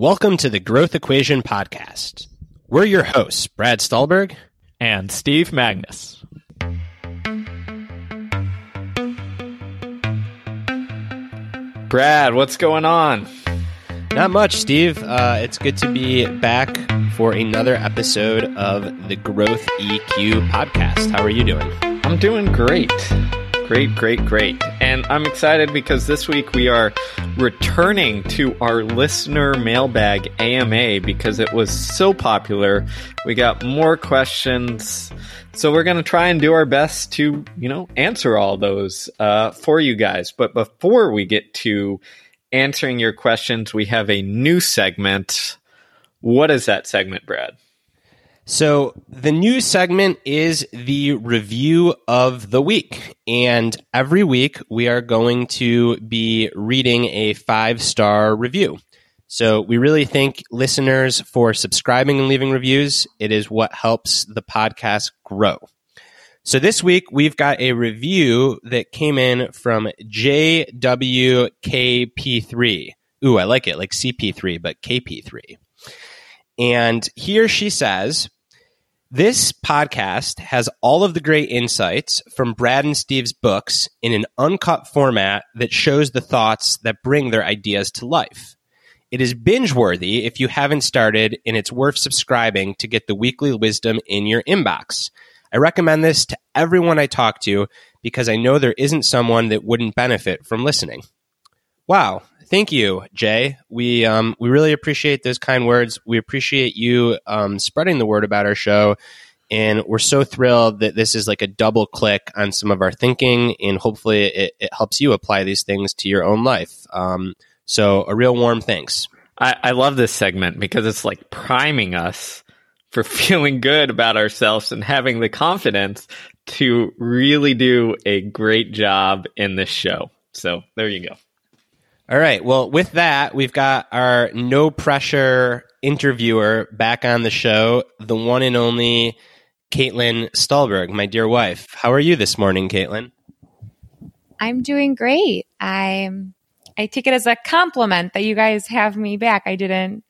Welcome to the Growth Equation Podcast. We're your hosts, Brad Stulberg and Steve Magness. Brad, what's going on? Not much, Steve. Uh, it's good to be back for another episode of the Growth EQ podcast. How are you doing? I'm doing great. Great, great, great. And I'm excited because this week we are returning to our listener mailbag AMA because it was so popular. We got more questions. So we're going to try and do our best to, you know, answer all those uh, for you guys. But before we get to answering your questions, we have a new segment. What is that segment, Brad? So, the new segment is the review of the week. And every week we are going to be reading a five star review. So, we really thank listeners for subscribing and leaving reviews. It is what helps the podcast grow. So, this week we've got a review that came in from JWKP3. Ooh, I like it, like CP3, but KP3. And here she says, this podcast has all of the great insights from Brad and Steve's books in an uncut format that shows the thoughts that bring their ideas to life. It is binge worthy if you haven't started, and it's worth subscribing to get the weekly wisdom in your inbox. I recommend this to everyone I talk to because I know there isn't someone that wouldn't benefit from listening. Wow, thank you, Jay. We um, we really appreciate those kind words. We appreciate you um, spreading the word about our show, and we're so thrilled that this is like a double click on some of our thinking, and hopefully it, it helps you apply these things to your own life. Um, so a real warm thanks. I, I love this segment because it's like priming us for feeling good about ourselves and having the confidence to really do a great job in this show. So there you go. All right. Well, with that, we've got our no pressure interviewer back on the show, the one and only Caitlin Stulberg, my dear wife. How are you this morning, Caitlin? I'm doing great. I'm I take it as a compliment that you guys have me back. I didn't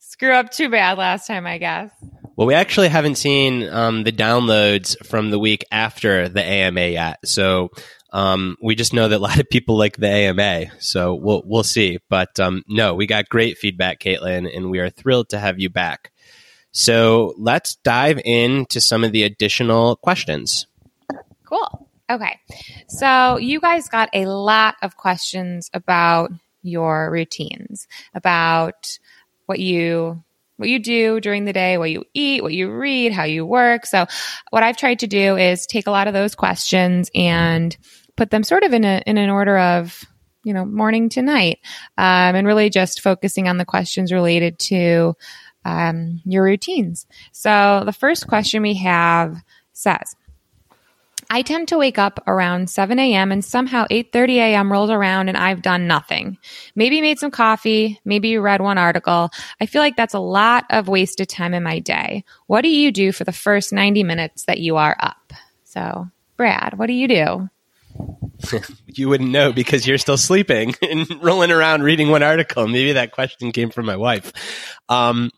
screw up too bad last time, I guess. Well, we actually haven't seen um, the downloads from the week after the AMA yet, so um, we just know that a lot of people like the AMA, so we'll we'll see. But um, no, we got great feedback, Caitlin, and we are thrilled to have you back. So let's dive into some of the additional questions. Cool. Okay. So you guys got a lot of questions about your routines, about what you what you do during the day, what you eat, what you read, how you work. So what I've tried to do is take a lot of those questions and put them sort of in a in an order of you know morning to night, um, and really just focusing on the questions related to um, your routines. So the first question we have says. I tend to wake up around 7 a.m. and somehow 8:30 a.m. rolls around and I've done nothing. Maybe made some coffee, maybe read one article. I feel like that's a lot of wasted time in my day. What do you do for the first 90 minutes that you are up? So, Brad, what do you do? you wouldn't know because you're still sleeping and rolling around reading one article. Maybe that question came from my wife. Um,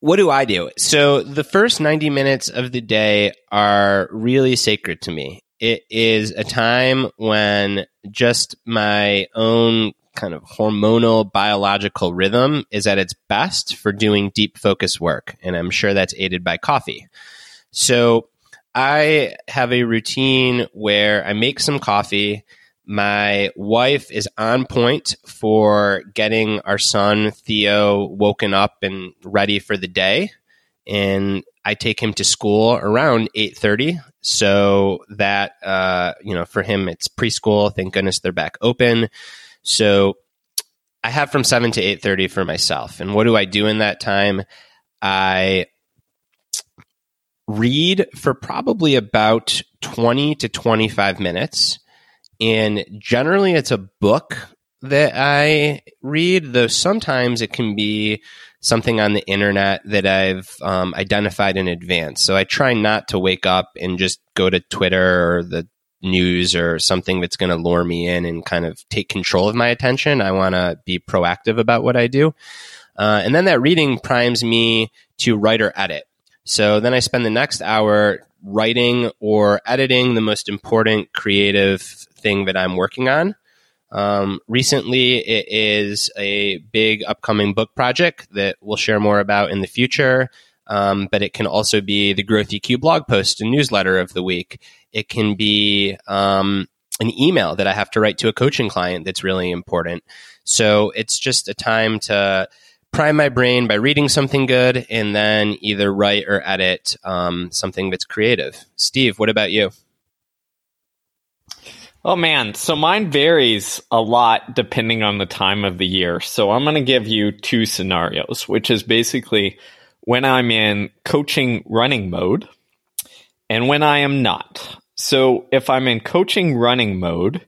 what do I do? So the first 90 minutes of the day are really sacred to me. It is a time when just my own kind of hormonal biological rhythm is at its best for doing deep focus work. And I'm sure that's aided by coffee. So I have a routine where I make some coffee. My wife is on point for getting our son Theo woken up and ready for the day. And I take him to school around 8:30 so that uh, you know for him it's preschool. Thank goodness they're back open. So I have from 7 to 8:30 for myself. And what do I do in that time? I read for probably about 20 to 25 minutes. And generally, it's a book that I read, though sometimes it can be something on the internet that I've um, identified in advance. So I try not to wake up and just go to Twitter or the news or something that's going to lure me in and kind of take control of my attention. I want to be proactive about what I do. Uh, and then that reading primes me to write or edit. So then I spend the next hour writing or editing the most important creative thing that I'm working on. Um, recently, it is a big upcoming book project that we'll share more about in the future. Um, but it can also be the Growth EQ blog post and newsletter of the week. It can be um, an email that I have to write to a coaching client that's really important. So it's just a time to prime my brain by reading something good and then either write or edit um, something that's creative. Steve, what about you? Oh man, so mine varies a lot depending on the time of the year. So I'm going to give you two scenarios, which is basically when I'm in coaching running mode and when I am not. So if I'm in coaching running mode,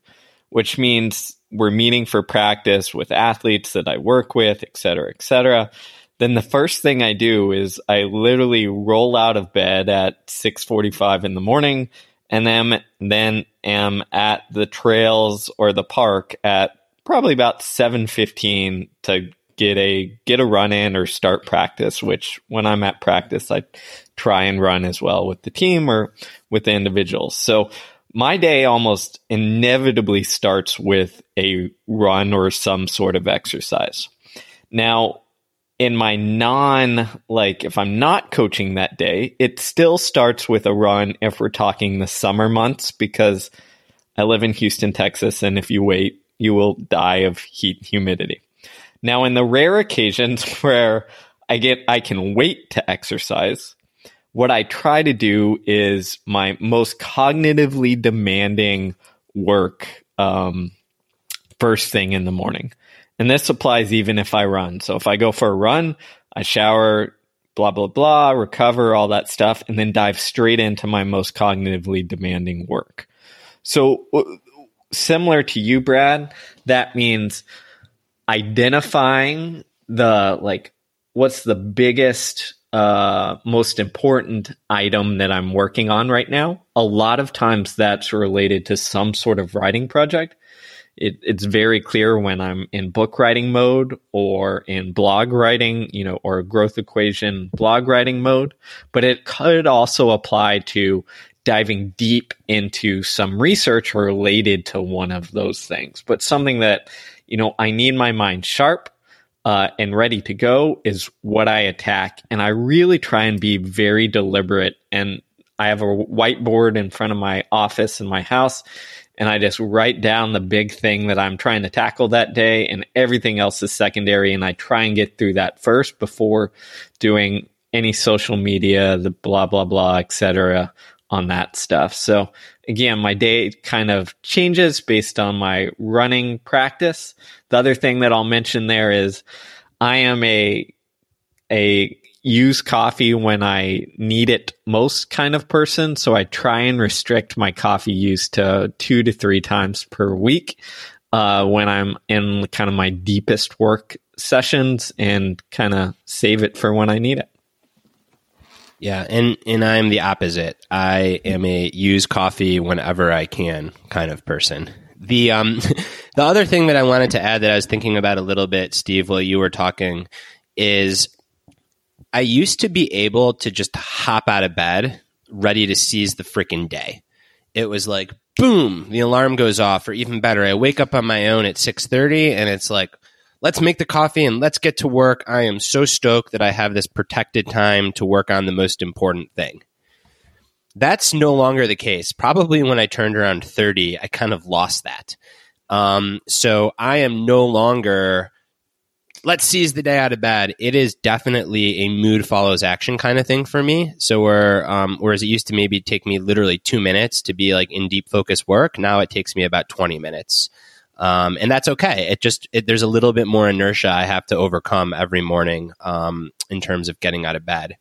which means we're meeting for practice with athletes that I work with, et cetera, et cetera, then the first thing I do is I literally roll out of bed at 6:45 in the morning and then then am at the trails or the park at probably about 7:15 to get a get a run in or start practice which when I'm at practice I try and run as well with the team or with the individuals. So my day almost inevitably starts with a run or some sort of exercise. Now, in my non like if I'm not coaching that day, it still starts with a run if we're talking the summer months because I live in Houston, Texas, and if you wait, you will die of heat and humidity. Now, in the rare occasions where I get I can wait to exercise, what I try to do is my most cognitively demanding work um, first thing in the morning. And this applies even if I run. So if I go for a run, I shower, blah, blah, blah, recover, all that stuff, and then dive straight into my most cognitively demanding work. So, similar to you, Brad, that means identifying the like, what's the biggest, uh, most important item that I'm working on right now. A lot of times that's related to some sort of writing project it, it's very clear when I'm in book writing mode or in blog writing, you know, or growth equation blog writing mode. But it could also apply to diving deep into some research related to one of those things. But something that, you know, I need my mind sharp uh, and ready to go is what I attack. And I really try and be very deliberate. And I have a whiteboard in front of my office in my house and I just write down the big thing that I'm trying to tackle that day, and everything else is secondary. And I try and get through that first before doing any social media, the blah blah blah, etc. on that stuff. So again, my day kind of changes based on my running practice. The other thing that I'll mention there is I am a a use coffee when I need it most kind of person. So I try and restrict my coffee use to two to three times per week uh, when I'm in kind of my deepest work sessions and kind of save it for when I need it. Yeah, and and I'm the opposite. I am a use coffee whenever I can kind of person. The um the other thing that I wanted to add that I was thinking about a little bit, Steve, while you were talking, is I used to be able to just hop out of bed ready to seize the freaking day. It was like boom, the alarm goes off or even better, I wake up on my own at 6:30 and it's like let's make the coffee and let's get to work. I am so stoked that I have this protected time to work on the most important thing. That's no longer the case. Probably when I turned around 30, I kind of lost that. Um, so I am no longer let's seize the day out of bed. It is definitely a mood follows action kind of thing for me. So where um, whereas it used to maybe take me literally two minutes to be like in deep focus work, now it takes me about twenty minutes. Um, and that's okay. It just it, there's a little bit more inertia I have to overcome every morning um, in terms of getting out of bed.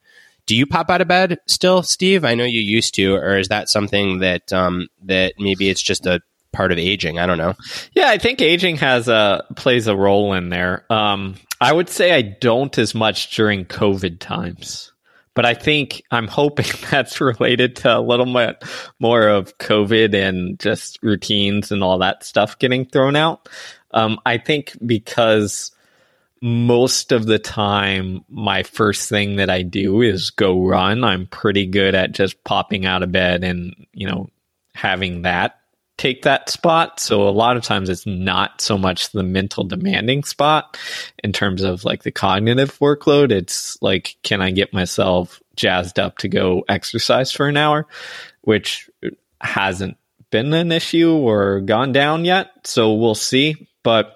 Do you pop out of bed still, Steve? I know you used to, or is that something that um, that maybe it's just a part of aging. I don't know. Yeah, I think aging has a plays a role in there. Um, I would say I don't as much during COVID times, but I think I'm hoping that's related to a little bit more of COVID and just routines and all that stuff getting thrown out. Um, I think because most of the time, my first thing that I do is go run. I'm pretty good at just popping out of bed and, you know, having that take that spot. So a lot of times it's not so much the mental demanding spot in terms of like the cognitive workload. It's like, can I get myself jazzed up to go exercise for an hour, which hasn't been an issue or gone down yet. So we'll see. But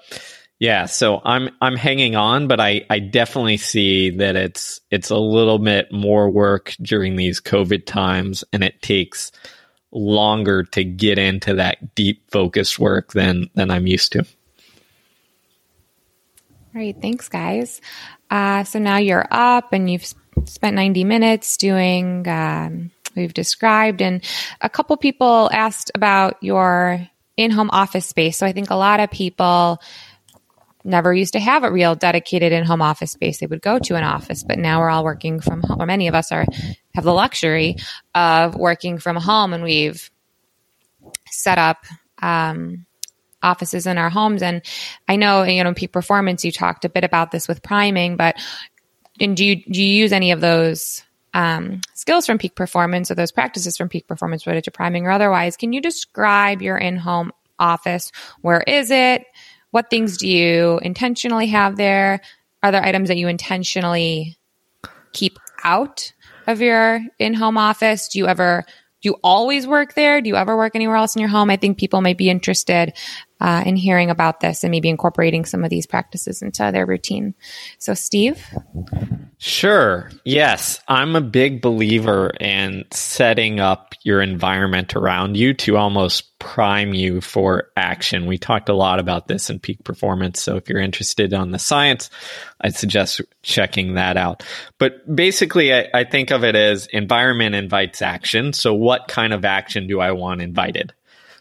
yeah, so I'm I'm hanging on, but I I definitely see that it's it's a little bit more work during these COVID times, and it takes longer to get into that deep focus work than than I'm used to. All right, thanks, guys. Uh, so now you're up and you've spent 90 minutes doing um, we've described, and a couple people asked about your in-home office space. So I think a lot of people never used to have a real dedicated in-home office space. They would go to an office, but now we're all working from home, or many of us are have the luxury of working from home, and we've set up um, offices in our homes. And I know, you know, peak performance, you talked a bit about this with priming, but and do you do you use any of those um, skills from peak performance or those practices from peak performance related to priming or otherwise? Can you describe your in-home office? Where is it? What things do you intentionally have there? Are there items that you intentionally keep out of your in-home office? Do you ever do you always work there? Do you ever work anywhere else in your home? I think people might be interested uh, in hearing about this and maybe incorporating some of these practices into their routine. So, Steve? Sure. Yes. I'm a big believer in setting up your environment around you to almost prime you for action. We talked a lot about this in peak performance. So if you're interested on the science, I'd suggest checking that out. But basically, I, I think of it as environment invites action. So what kind of action do I want invited?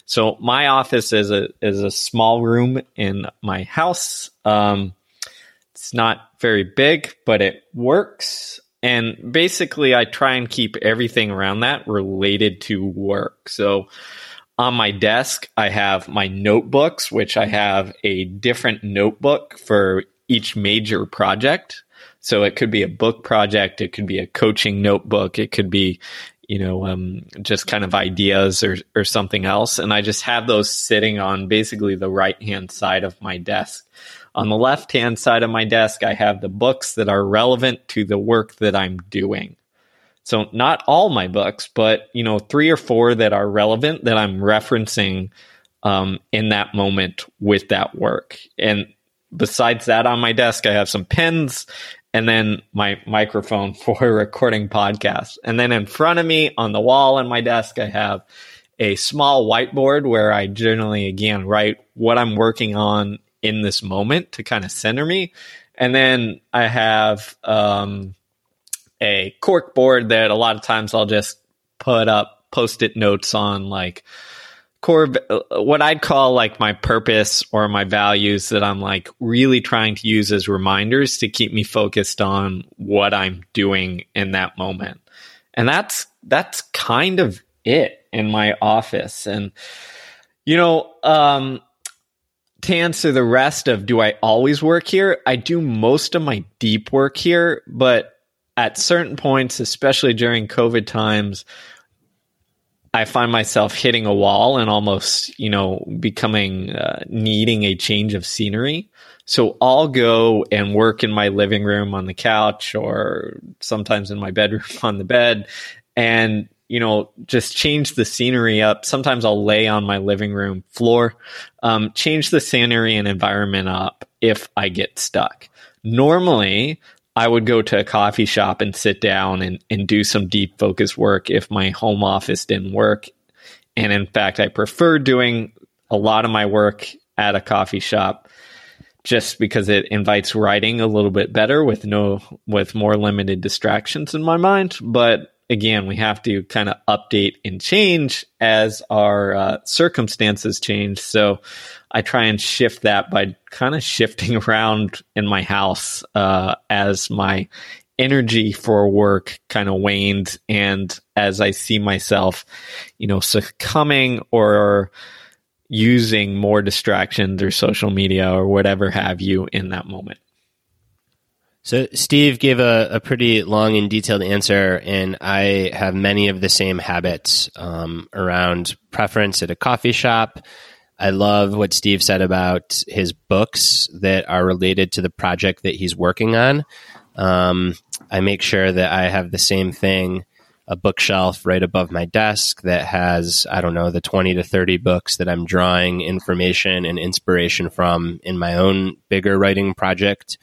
So my office is a is a small room in my house. Um, it's not very big, but it works. And basically, I try and keep everything around that related to work. So on my desk, I have my notebooks, which I have a different notebook for each major project. So it could be a book project, it could be a coaching notebook, it could be, you know, um, just kind of ideas or, or something else. And I just have those sitting on basically the right hand side of my desk. On the left hand side of my desk, I have the books that are relevant to the work that I'm doing. So not all my books, but you know, three or four that are relevant that I'm referencing um, in that moment with that work. And besides that, on my desk, I have some pens and then my microphone for recording podcasts. And then in front of me on the wall on my desk, I have a small whiteboard where I generally, again, write what I'm working on in this moment to kind of center me. And then I have um, a cork board that a lot of times I'll just put up post it notes on, like, core what I'd call like my purpose or my values that I'm like really trying to use as reminders to keep me focused on what I'm doing in that moment. And that's that's kind of it in my office. And you know, um to answer the rest of do I always work here? I do most of my deep work here, but at certain points, especially during COVID times, I find myself hitting a wall and almost, you know, becoming uh, needing a change of scenery. So I'll go and work in my living room on the couch or sometimes in my bedroom on the bed and, you know, just change the scenery up. Sometimes I'll lay on my living room floor, um, change the scenery and environment up if I get stuck. Normally, I would go to a coffee shop and sit down and, and do some deep focus work if my home office didn't work. And in fact, I prefer doing a lot of my work at a coffee shop just because it invites writing a little bit better with no with more limited distractions in my mind but again we have to kind of update and change as our uh, circumstances change so I try and shift that by kind of shifting around in my house uh, as my energy for work kind of waned and as I see myself, you know, succumbing or using more distractions or social media or whatever have you in that moment. So Steve gave a, a, pretty long and detailed answer, and I have many of the same habits um, around preference at a coffee shop. I love what Steve said about his books that are related to the project that he's working on. Um, I make sure that I have the same thing a bookshelf right above my desk that has, I don't know, the 20 to 30 books that I'm drawing information and inspiration from in my own bigger writing project.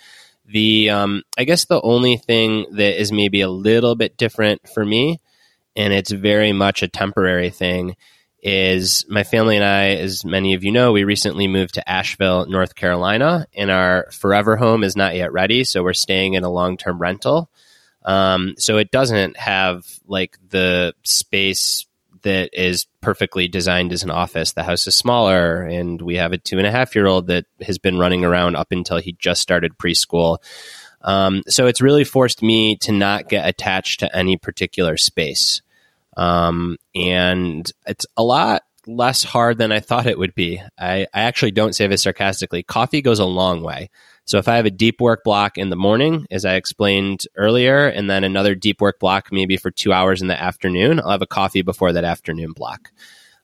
The, um, I guess the only thing that is maybe a little bit different for me, and it's very much a temporary thing, is my family and I, as many of you know, we recently moved to Asheville, North Carolina, and our forever home is not yet ready. So we're staying in a long term rental. Um, so it doesn't have like the space that is perfectly designed as an office. The house is smaller, and we have a two and a half year old that has been running around up until he just started preschool. Um, so it's really forced me to not get attached to any particular space. Um, and it's a lot less hard than I thought it would be. I, I actually don't say this sarcastically. Coffee goes a long way. So if I have a deep work block in the morning, as I explained earlier, and then another deep work block maybe for two hours in the afternoon, I'll have a coffee before that afternoon block.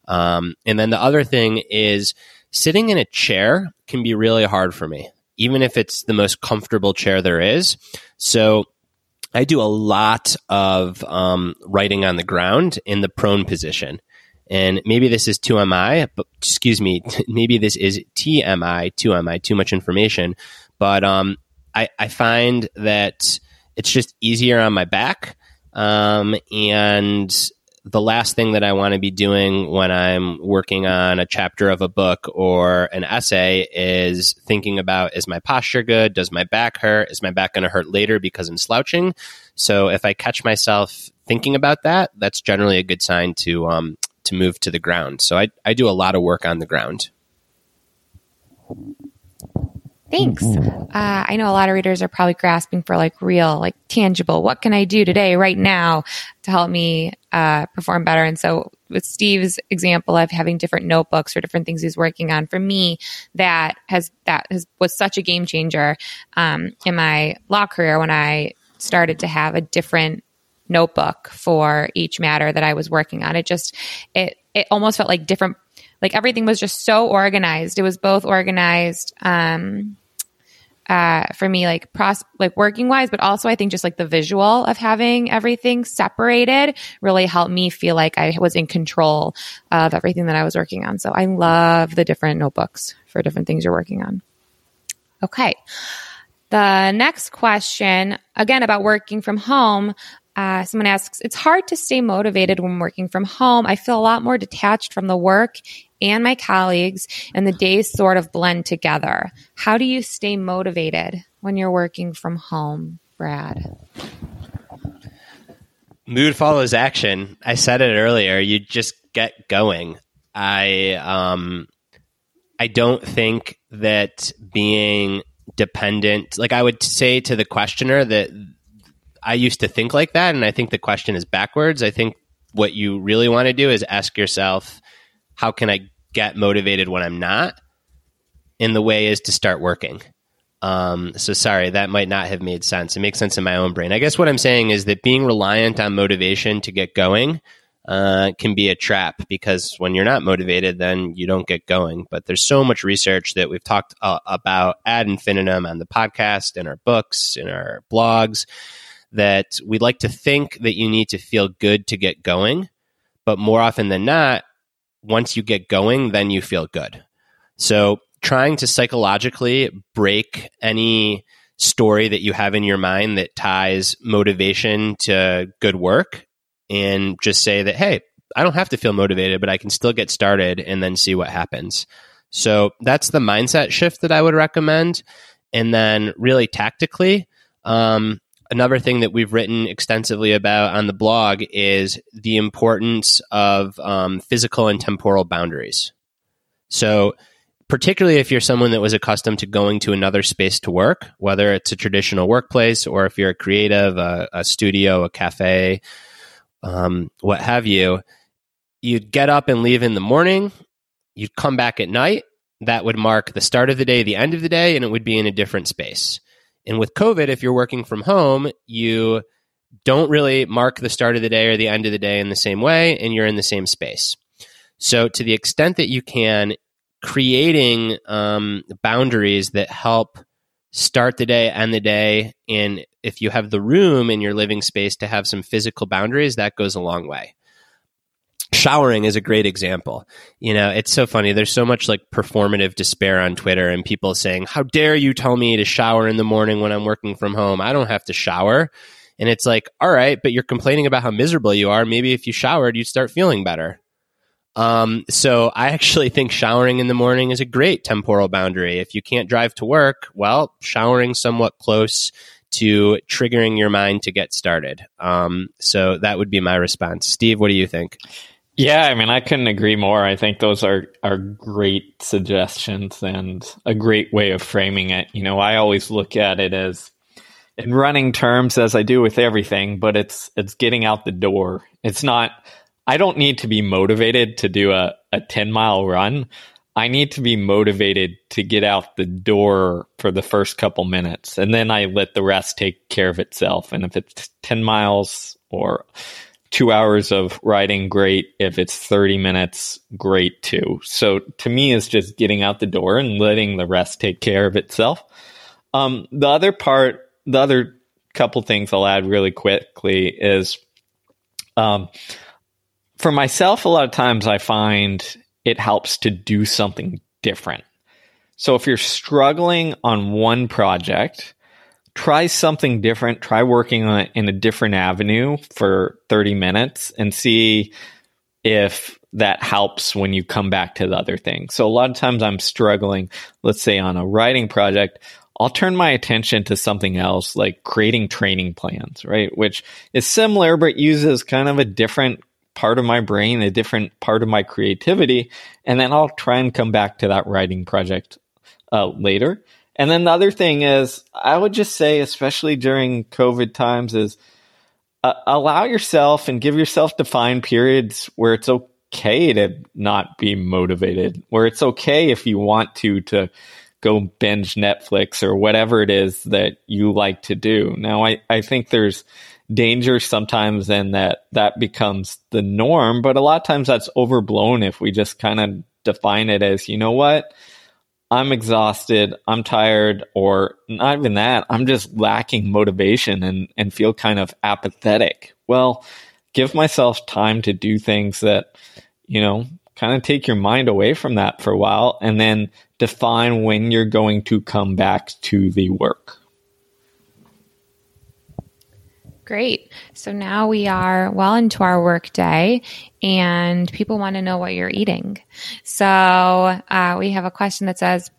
Um, and then the other thing is sitting in a chair can be really hard for me, even if it's the most comfortable chair there is. So I do a lot of um, writing on the ground in the prone position. And maybe this is 2MI, but excuse me, maybe this is TMI, 2MI, too much information. But um, I, I find that it's just easier on my back. Um, and the last thing that I want to be doing when I'm working on a chapter of a book or an essay is thinking about is my posture good? Does my back hurt? Is my back going to hurt later because I'm slouching? So if I catch myself thinking about that, that's generally a good sign to um, to move to the ground. So I, I do a lot of work on the ground. Thanks. Uh, I know a lot of readers are probably grasping for like real, like tangible. What can I do today, right now, to help me uh, perform better? And so, with Steve's example of having different notebooks or different things he's working on, for me, that has that has, was such a game changer um, in my law career when I started to have a different notebook for each matter that I was working on. It just it it almost felt like different like everything was just so organized. It was both organized um, uh, for me, like pros, like working wise, but also I think just like the visual of having everything separated really helped me feel like I was in control of everything that I was working on. So I love the different notebooks for different things you're working on. Okay. The next question, again about working from home. Uh, someone asks, it's hard to stay motivated when working from home. I feel a lot more detached from the work and my colleagues, and the days sort of blend together. How do you stay motivated when you're working from home, Brad? Mood follows action. I said it earlier. You just get going. I um, I don't think that being dependent, like I would say to the questioner that I used to think like that, and I think the question is backwards. I think what you really want to do is ask yourself, how can I get motivated when I'm not? And the way is to start working. Um, so sorry, that might not have made sense. It makes sense in my own brain. I guess what I'm saying is that being reliant on motivation to get going uh, can be a trap because when you're not motivated, then you don't get going. But there's so much research that we've talked uh, about ad infinitum on the podcast, in our books, in our blogs, that we like to think that you need to feel good to get going. But more often than not, once you get going, then you feel good. So trying to psychologically break any story that you have in your mind that ties motivation to good work and just say that, hey, I don't have to feel motivated, but I can still get started and then see what happens. So that's the mindset shift that I would recommend. And then, really tactically, um, another thing that we've written extensively about on the blog is the importance of um, physical and temporal boundaries. So, particularly if you're someone that was accustomed to going to another space to work, whether it's a traditional workplace or if you're a creative, a, a studio, a cafe, um, what have you, you'd get up and leave in the morning, you'd come back at night. That would mark the start of the day, the end of the day, and it would be in a different space. And with COVID, if you're working from home, you don't really mark the start of the day or the end of the day in the same way, and you're in the same space. So, to the extent that you can, creating um, boundaries that help start the day, end the day, and if you have the room in your living space to have some physical boundaries, that goes a long way. Showering is a great example. You know, it's so funny. There's so much like performative despair on Twitter and people saying, How dare you tell me to shower in the morning when I'm working from home? I don't have to shower. And it's like, all right, but you're complaining about how miserable you are. Maybe if you showered, you'd start feeling better. Um, so I actually think showering in the morning is a great temporal boundary. If you can't drive to work, well, showering somewhat close to triggering your mind to get started. Um, so that would be my response. Steve, what do you think? Yeah, I mean, I couldn't agree more. I think those are are great suggestions and a great way of framing it. You know, I always look at it as in running terms as I do with everything, but it's it's getting out the door. It's not I don't need to be motivated to do a, a 10 mile run. I need to be motivated to get out the door for the first couple minutes. And then I let the rest take care of itself. And if it's 10 miles or two hours of riding, great. If it's 30 minutes, great too. So to me, it's just getting out the door and letting the rest take care of itself. Um, the other part, the other couple things I'll add really quickly is, um, for myself, a lot of times I find it helps to do something different. So if you're struggling on one project, try something different. Try working on it in a different avenue for 30 minutes and see if that helps when you come back to the other thing. So a lot of times I'm struggling, let's say on a writing project, I'll turn my attention to something else like creating training plans, right? Which is similar, but uses kind of a different part of my brain, a different part of my creativity, and then I'll try and come back to that writing project uh, later. And then the other thing is, I would just say, especially during COVID times, is uh, allow yourself and give yourself defined periods where it's okay to not be motivated, where it's okay if you want to to go binge Netflix or whatever it is that you like to do. Now, I, I think there's danger sometimes and that that becomes the norm but a lot of times that's overblown if we just kind of define it as you know what i'm exhausted i'm tired or not even that i'm just lacking motivation and and feel kind of apathetic. Well give myself time to do things that you know kind of take your mind away from that for a while and then define when you're going to come back to the work Great. So now we are well into our work day and people want to know what you're eating. So uh, we have a question that says,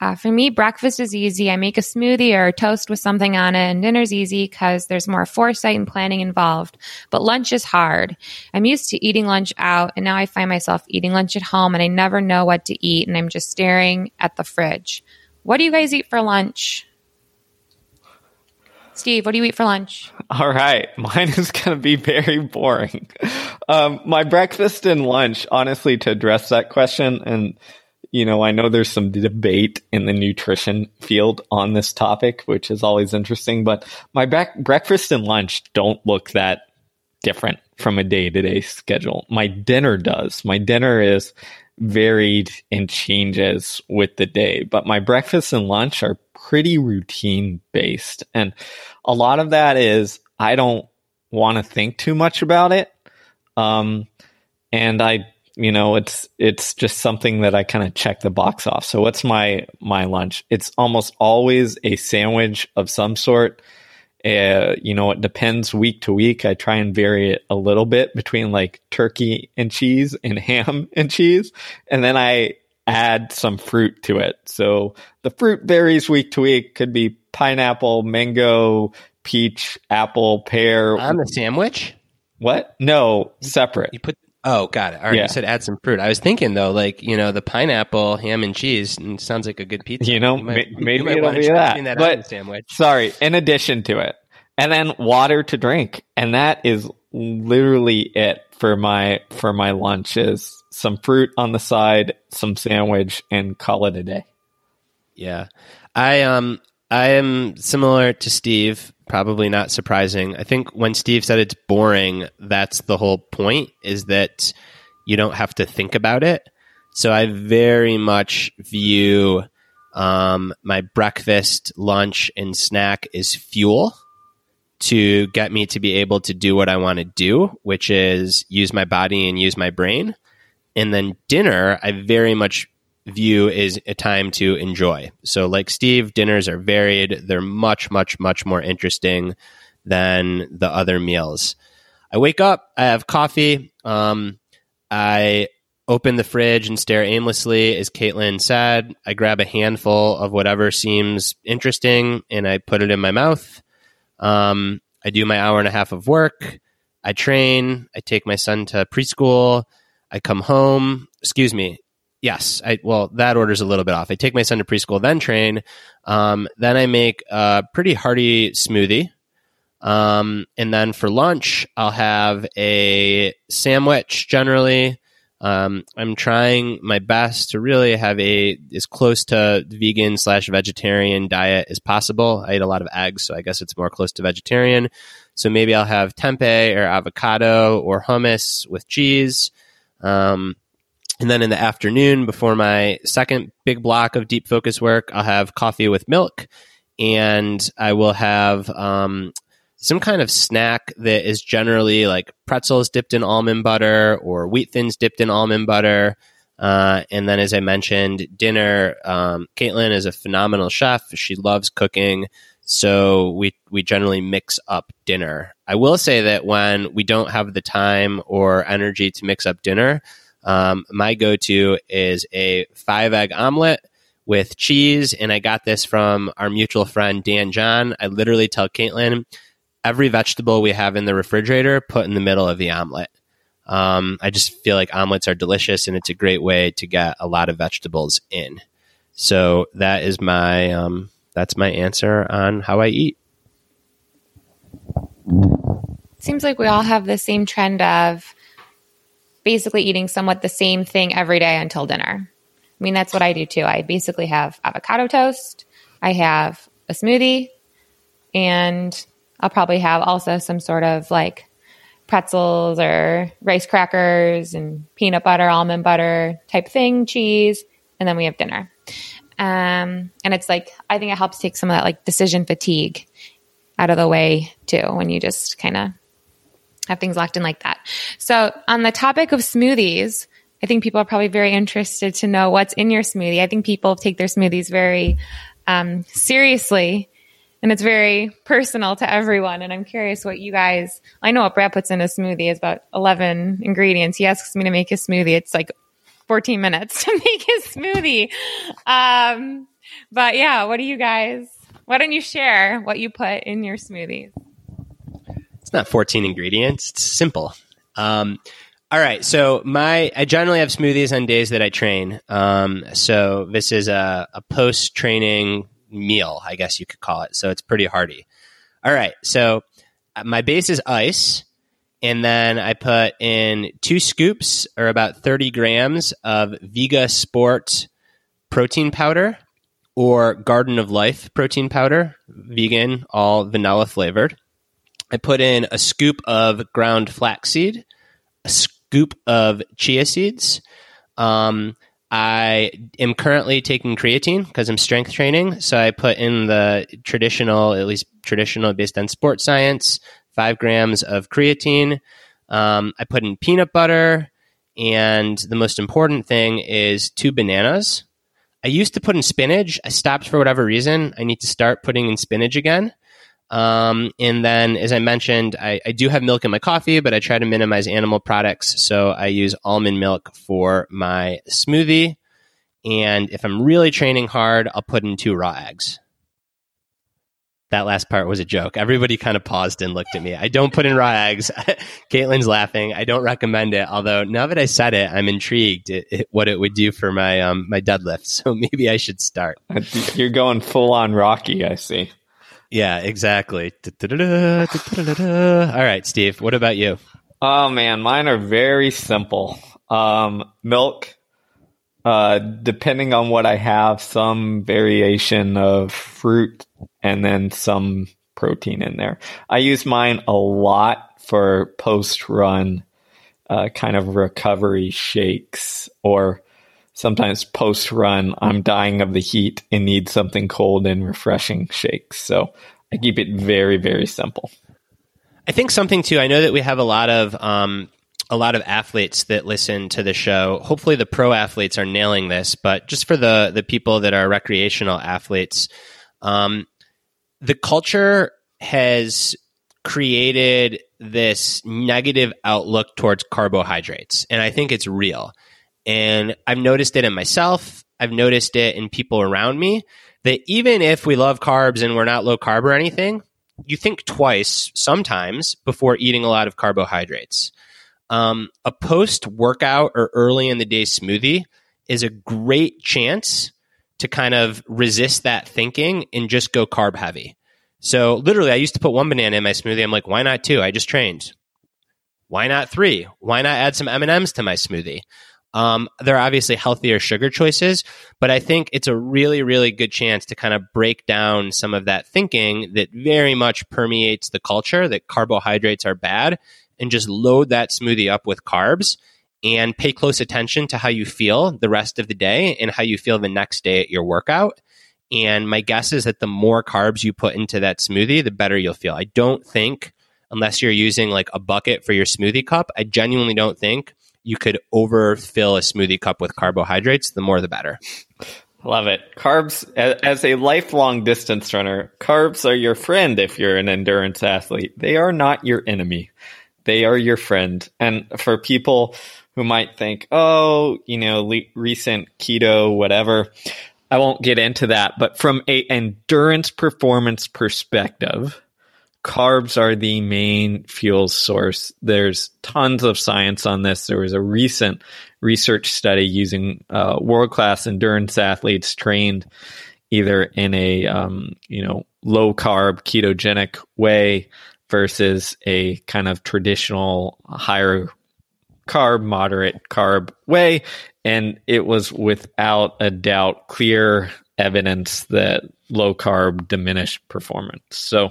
uh, for me, breakfast is easy. I make a smoothie or a toast with something on it, and dinner's easy because there's more foresight and planning involved. But lunch is hard. I'm used to eating lunch out, and now I find myself eating lunch at home, and I never know what to eat, and I'm just staring at the fridge. What do you guys eat for lunch? Steve, what do you eat for lunch? All right. Mine is going to be very boring. Um, my breakfast and lunch, honestly, to address that question, and, you know, I know there's some debate in the nutrition field on this topic, which is always interesting, but my back- breakfast and lunch don't look that different from a day to day schedule. My dinner does. My dinner is varied and changes with the day, but my breakfast and lunch are pretty routine based. And a lot of that is I don't want to think too much about it. Um, and I, you know, it's, it's just something that I kind of check the box off. So what's my, my lunch? It's almost always a sandwich of some sort. Uh, you know, it depends week to week. I try and vary it a little bit between like turkey and cheese and ham and cheese. And then I add some fruit to it. So the fruit varies week to week. Could be pineapple, mango, peach, apple, pear. On the sandwich? What? No, separate. You put Oh, got it. All right, Yeah. you said add some fruit. I was thinking though, like you know, the pineapple, ham and cheese and sounds like a good pizza. You know, might- maybe might it'll be that. that But- sandwich. Sorry, in addition to it. And then water to drink. And that is literally it for my for my lunch is some fruit on the side, some sandwich, and call it a day. Yeah. I um I am similar to Steve, probably not surprising. I think when Steve said it's boring, that's the whole point is that you don't have to think about it. So I very much view um, my breakfast, lunch, and snack is fuel to get me to be able to do what I want to do, which is use my body and use my brain. And then dinner, I very much view is a time to enjoy. So, like Steve, dinners are varied. They're much, much, much more interesting than the other meals. I wake up, I have coffee. Um, I open the fridge and stare aimlessly, as Caitlin said. I grab a handful of whatever seems interesting and I put it in my mouth. Um, I do my hour and a half of work. I train. I take my son to preschool. I come home. Excuse me. Yes. I well, that order's a little bit off. I take my son to preschool, then train. Um, then I make a pretty hearty smoothie. Um, and then for lunch, I'll have a sandwich generally. Um, I'm trying my best to really have a as close to vegan slash vegetarian diet as possible. I eat a lot of eggs, so I guess it's more close to vegetarian. So maybe I'll have tempeh or avocado or hummus with cheese. Um, and then in the afternoon, before my second big block of deep focus work, I'll have coffee with milk, and I will have um, some kind of snack that is generally like pretzels dipped in almond butter or wheat thins dipped in almond butter. Uh, and then, as I mentioned, dinner. Um, Caitlin is a phenomenal chef. She loves cooking. So we, we generally mix up dinner. I will say that when we don't have the time or energy to mix up dinner, um, my go to is a five egg omelet with cheese. And I got this from our mutual friend, Dan John. I literally tell Caitlin, every vegetable we have in the refrigerator, put in the middle of the omelet. Um, I just feel like omelets are delicious and it's a great way to get a lot of vegetables in. So that is my um, that's my answer on how I eat. Seems like we all have the same trend of basically eating somewhat the same thing every day until dinner. I mean, that's what I do too. I basically have avocado toast, I have a smoothie, and I'll probably have also some sort of like pretzels or rice crackers and peanut butter, almond butter type thing, cheese, and then we have dinner. Um, and it's like, I think it helps take some of that like decision fatigue out of the way too when you just kind of have things locked in like that. So, on the topic of smoothies, I think people are probably very interested to know what's in your smoothie. I think people take their smoothies very um, seriously and it's very personal to everyone. And I'm curious what you guys, I know what Brad puts in a smoothie is about 11 ingredients. He asks me to make a smoothie. It's like 14 minutes to make a smoothie. Um, but yeah, what do you guys, why don't you share what you put in your smoothies? It's not 14 ingredients. It's simple. Um, all right. So my I generally have smoothies on days that I train. Um, so this is a, a post training meal, I guess you could call it. So it's pretty hearty. All right. So uh, my base is ice, and then I put in two scoops or about 30 grams of Vega Sport protein powder or Garden of Life protein powder, vegan, all vanilla flavored. I put in a scoop of ground flaxseed, a scoop of chia seeds. Um, I am currently taking creatine because I'm strength training. So I put in the traditional, at least traditional based on sports science, five grams of creatine. Um, I put in peanut butter. And the most important thing is two bananas. I used to put in spinach. I stopped for whatever reason. I need to start putting in spinach again. Um, and then, as I mentioned, I, I do have milk in my coffee, but I try to minimize animal products. So I use almond milk for my smoothie. And if I'm really training hard, I'll put in two raw eggs. that last part was a joke. Everybody kind of paused and looked at me. I don't put in raw eggs. Caitlin's laughing. I don't recommend it. Although now that I said it, I'm intrigued it, it, what it would do for my um, my deadlift. So maybe I should start. You're going full on Rocky. I see. Yeah, exactly. All right, Steve. What about you? Oh man, mine are very simple. Um, milk, uh, depending on what I have, some variation of fruit and then some protein in there. I use mine a lot for post run uh, kind of recovery shakes or sometimes post run I'm dying of the heat and need something cold and refreshing shakes. So I keep it very very simple. I think something too. I know that we have a lot of um, a lot of athletes that listen to the show. Hopefully, the pro athletes are nailing this, but just for the the people that are recreational athletes, um, the culture has created this negative outlook towards carbohydrates, and I think it's real. And I've noticed it in myself. I've noticed it in people around me that even if we love carbs and we're not low carb or anything, you think twice sometimes before eating a lot of carbohydrates. Um, a post workout or early in the day smoothie is a great chance to kind of resist that thinking and just go carb heavy. So literally, I used to put one banana in my smoothie. I'm like, why not two? I just trained. Why not three? Why not add some M and M's to my smoothie? Um, there are obviously healthier sugar choices, but I think it's a really, really good chance to kind of break down some of that thinking that very much permeates the culture that carbohydrates are bad and just load that smoothie up with carbs and pay close attention to how you feel the rest of the day and how you feel the next day at your workout. And my guess is that the more carbs you put into that smoothie, the better you'll feel. I don't think, unless you're using like a bucket for your smoothie cup, I genuinely don't think you could overfill a smoothie cup with carbohydrates. The more, the better. Love it. Carbs, as a lifelong distance runner, carbs are your friend if you're an endurance athlete. They are not your enemy. They are your friend. And for people who might think, oh, you know, le- recent keto, whatever, I won't get into that. But from a endurance performance perspective, carbs are the main fuel source. There's tons of science on this. There was a recent research study using uh, world class endurance athletes trained either in a um, you know low carb ketogenic way versus a kind of traditional higher carb, moderate carb way. And it was without a doubt clear evidence that low carb diminished performance. So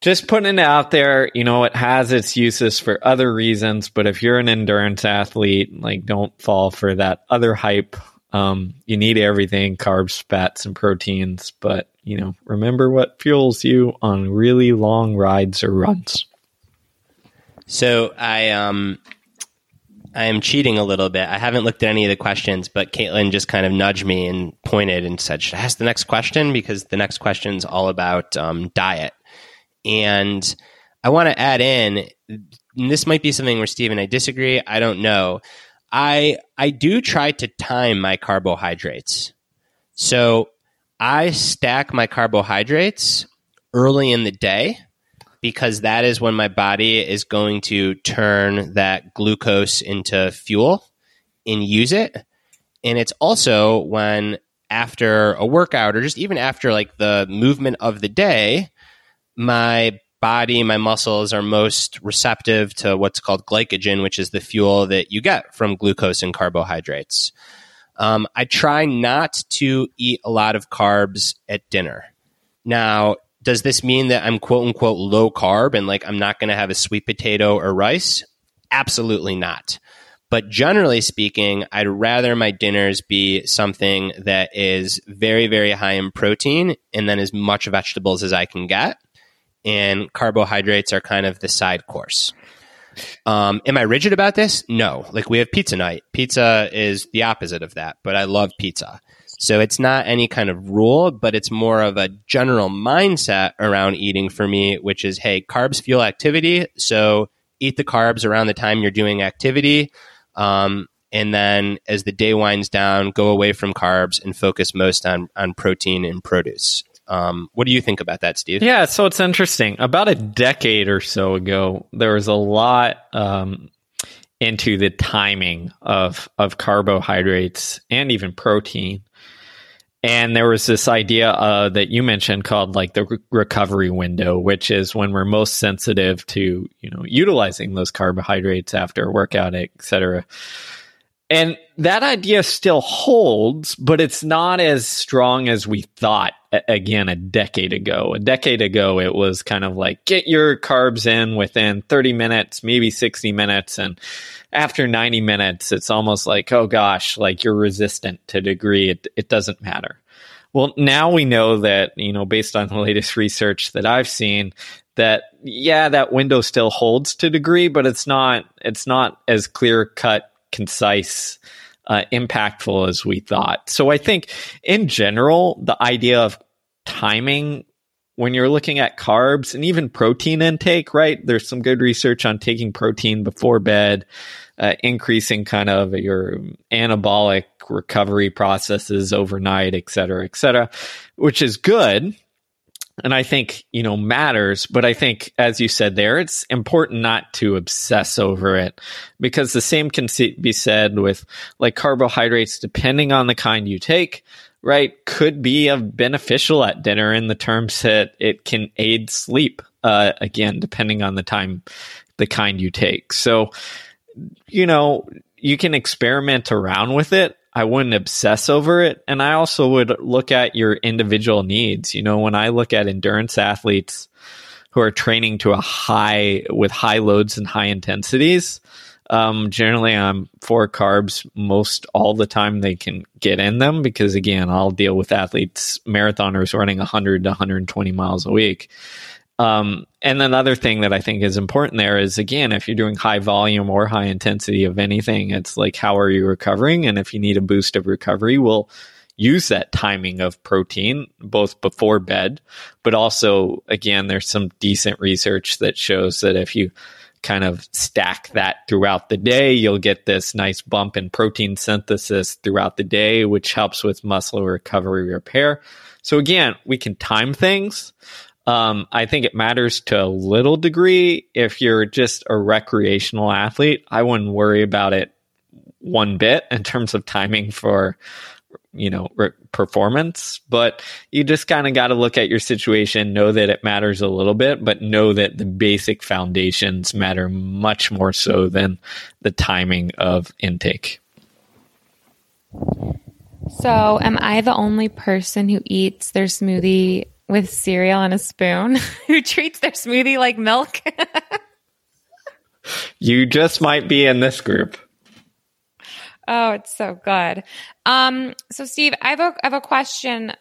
just putting it out there, you know, it has its uses for other reasons, but if you're an endurance athlete, like don't fall for that other hype. Um, you need everything carbs, fats, and proteins, but you know, remember what fuels you on really long rides or runs. So I um I am cheating a little bit. I haven't looked at any of the questions, but Caitlin just kind of nudged me and pointed and said, "Should I ask the next question?" Because the next question is all about um, diet, and I want to add in. this might be something where Steve and I disagree. I don't know. I I do try to time my carbohydrates. So I stack my carbohydrates early in the day because that is when my body is going to turn that glucose into fuel and use it. And it's also when after a workout or just even after like the movement of the day, my body, my muscles are most receptive to what's called glycogen, which is the fuel that you get from glucose and carbohydrates. Um, I try not to eat a lot of carbs at dinner. Now, does this mean that I'm quote unquote low carb and like I'm not going to have a sweet potato or rice? Absolutely not. But generally speaking, I'd rather my dinners be something that is very, very high in protein and then as much vegetables as I can get. And carbohydrates are kind of the side course. Um, am I rigid about this? No. Like we have pizza night. Pizza is the opposite of that, but I love pizza. So it's not any kind of rule, but it's more of a general mindset around eating for me, which is, hey, carbs fuel activity. So eat the carbs around the time you're doing activity. Um, and then as the day winds down, go away from carbs and focus most on, on protein and produce. Um, what do you think about that, Steve? Yeah, so it's interesting. About a decade or so ago, there was a lot um, into the timing of of carbohydrates and even protein. And there was this idea uh, that you mentioned called like the re- recovery window, which is when we're most sensitive to you know utilizing those carbohydrates after a workout, et cetera. And that idea still holds, but it's not as strong as we thought again a decade ago. A decade ago, it was kind of like get your carbs in within 30 minutes, maybe 60 minutes. And after 90 minutes, it's almost like, oh gosh, like you're resistant to degree. It, it doesn't matter. Well, now we know that, you know, based on the latest research that I've seen, that yeah, that window still holds to degree, but it's not, it's not as clear cut concise, uh, impactful as we thought. So I think in general, the idea of timing when you're looking at carbs and even protein intake, right? There's some good research on taking protein before bed, uh, increasing kind of your anabolic recovery processes overnight, et cetera, et cetera, which is good and I think, you know, matters. But I think, as you said there, it's important not to obsess over it because the same can be said with like carbohydrates, depending on the kind you take, right? Could be of beneficial at dinner in the terms that it can aid sleep, uh, again, depending on the time, the kind you take. So, you know, you can experiment around with it. I wouldn't obsess over it. And I also would look at your individual needs. You know, when I look at endurance athletes who are training to a high with high loads and high intensities, um, generally I'm for carbs most all the time they can get in them because again, I'll deal with athletes, marathoners running 100 to 120 miles a week. Um, and another thing that I think is important there is again, if you're doing high volume or high intensity of anything, it's like how are you recovering? And if you need a boost of recovery, we'll use that timing of protein both before bed, but also again, there's some decent research that shows that if you kind of stack that throughout the day, you'll get this nice bump in protein synthesis throughout the day, which helps with muscle recovery repair. So again, we can time things. Um, I think it matters to a little degree. If you're just a recreational athlete, I wouldn't worry about it one bit in terms of timing for you know re- performance but you just kind of got to look at your situation know that it matters a little bit but know that the basic foundations matter much more so than the timing of intake so am i the only person who eats their smoothie with cereal and a spoon who treats their smoothie like milk. you just might be in this group. Oh, it's so good. Um, so Steve, I have a, I have a question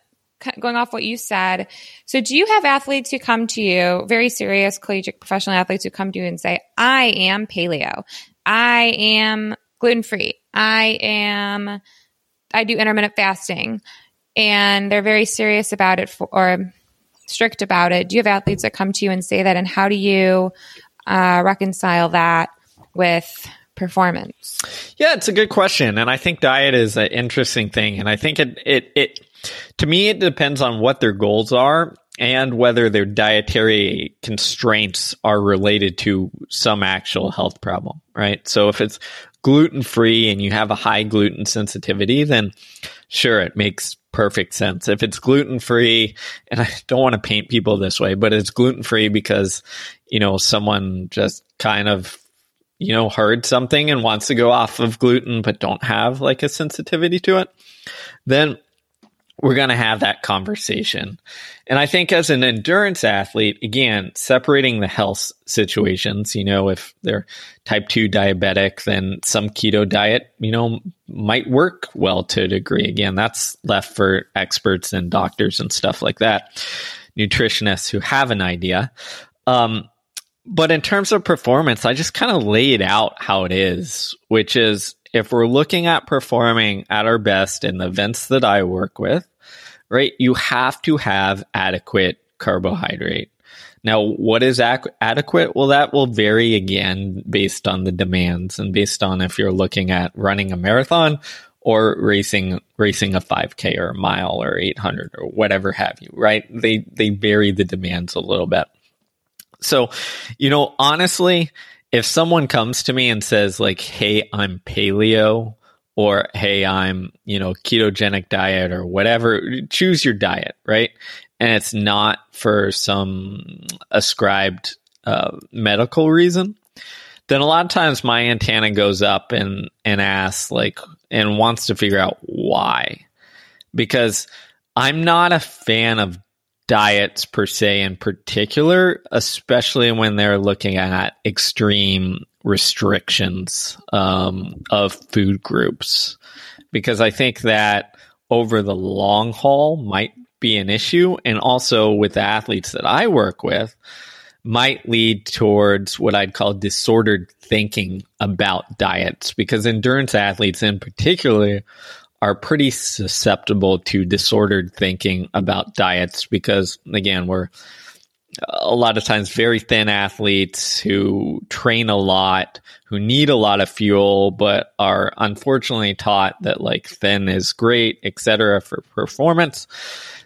going off what you said. So do you have athletes who come to you, very serious collegiate professional athletes who come to you and say, I am paleo. I am gluten free. I am, I do intermittent fasting and they're very serious about it for, or strict about it. Do you have athletes that come to you and say that? And how do you uh, reconcile that with performance? Yeah, it's a good question. And I think diet is an interesting thing. And I think it, it, it, to me, it depends on what their goals are and whether their dietary constraints are related to some actual health problem, right? So if it's gluten free and you have a high gluten sensitivity, then sure, it makes perfect sense. If it's gluten free, and I don't want to paint people this way, but it's gluten free because, you know, someone just kind of, you know, heard something and wants to go off of gluten, but don't have like a sensitivity to it, then we're going to have that conversation. And I think as an endurance athlete, again, separating the health situations, you know, if they're type 2 diabetic, then some keto diet, you know, might work well to a degree. Again, that's left for experts and doctors and stuff like that, nutritionists who have an idea. Um, but in terms of performance, I just kind of laid out how it is, which is if we're looking at performing at our best in the events that I work with, right, you have to have adequate carbohydrate. Now, what is ac- adequate? Well, that will vary again based on the demands and based on if you're looking at running a marathon or racing racing a 5k or a mile or 800 or whatever have you right they they vary the demands a little bit so you know honestly if someone comes to me and says like hey i'm paleo or hey i'm you know ketogenic diet or whatever choose your diet right? And it's not for some ascribed uh, medical reason then a lot of times my antenna goes up and and asks like and wants to figure out why. Because i'm not a fan of diets per se in particular especially when they're looking at extreme restrictions um, of food groups. Because i think that over the long haul might be an issue and also with the athletes that i work with might lead towards what I'd call disordered thinking about diets. Because endurance athletes in particular are pretty susceptible to disordered thinking about diets because again we're uh, a lot of times very thin athletes who train a lot who need a lot of fuel but are unfortunately taught that like thin is great etc for performance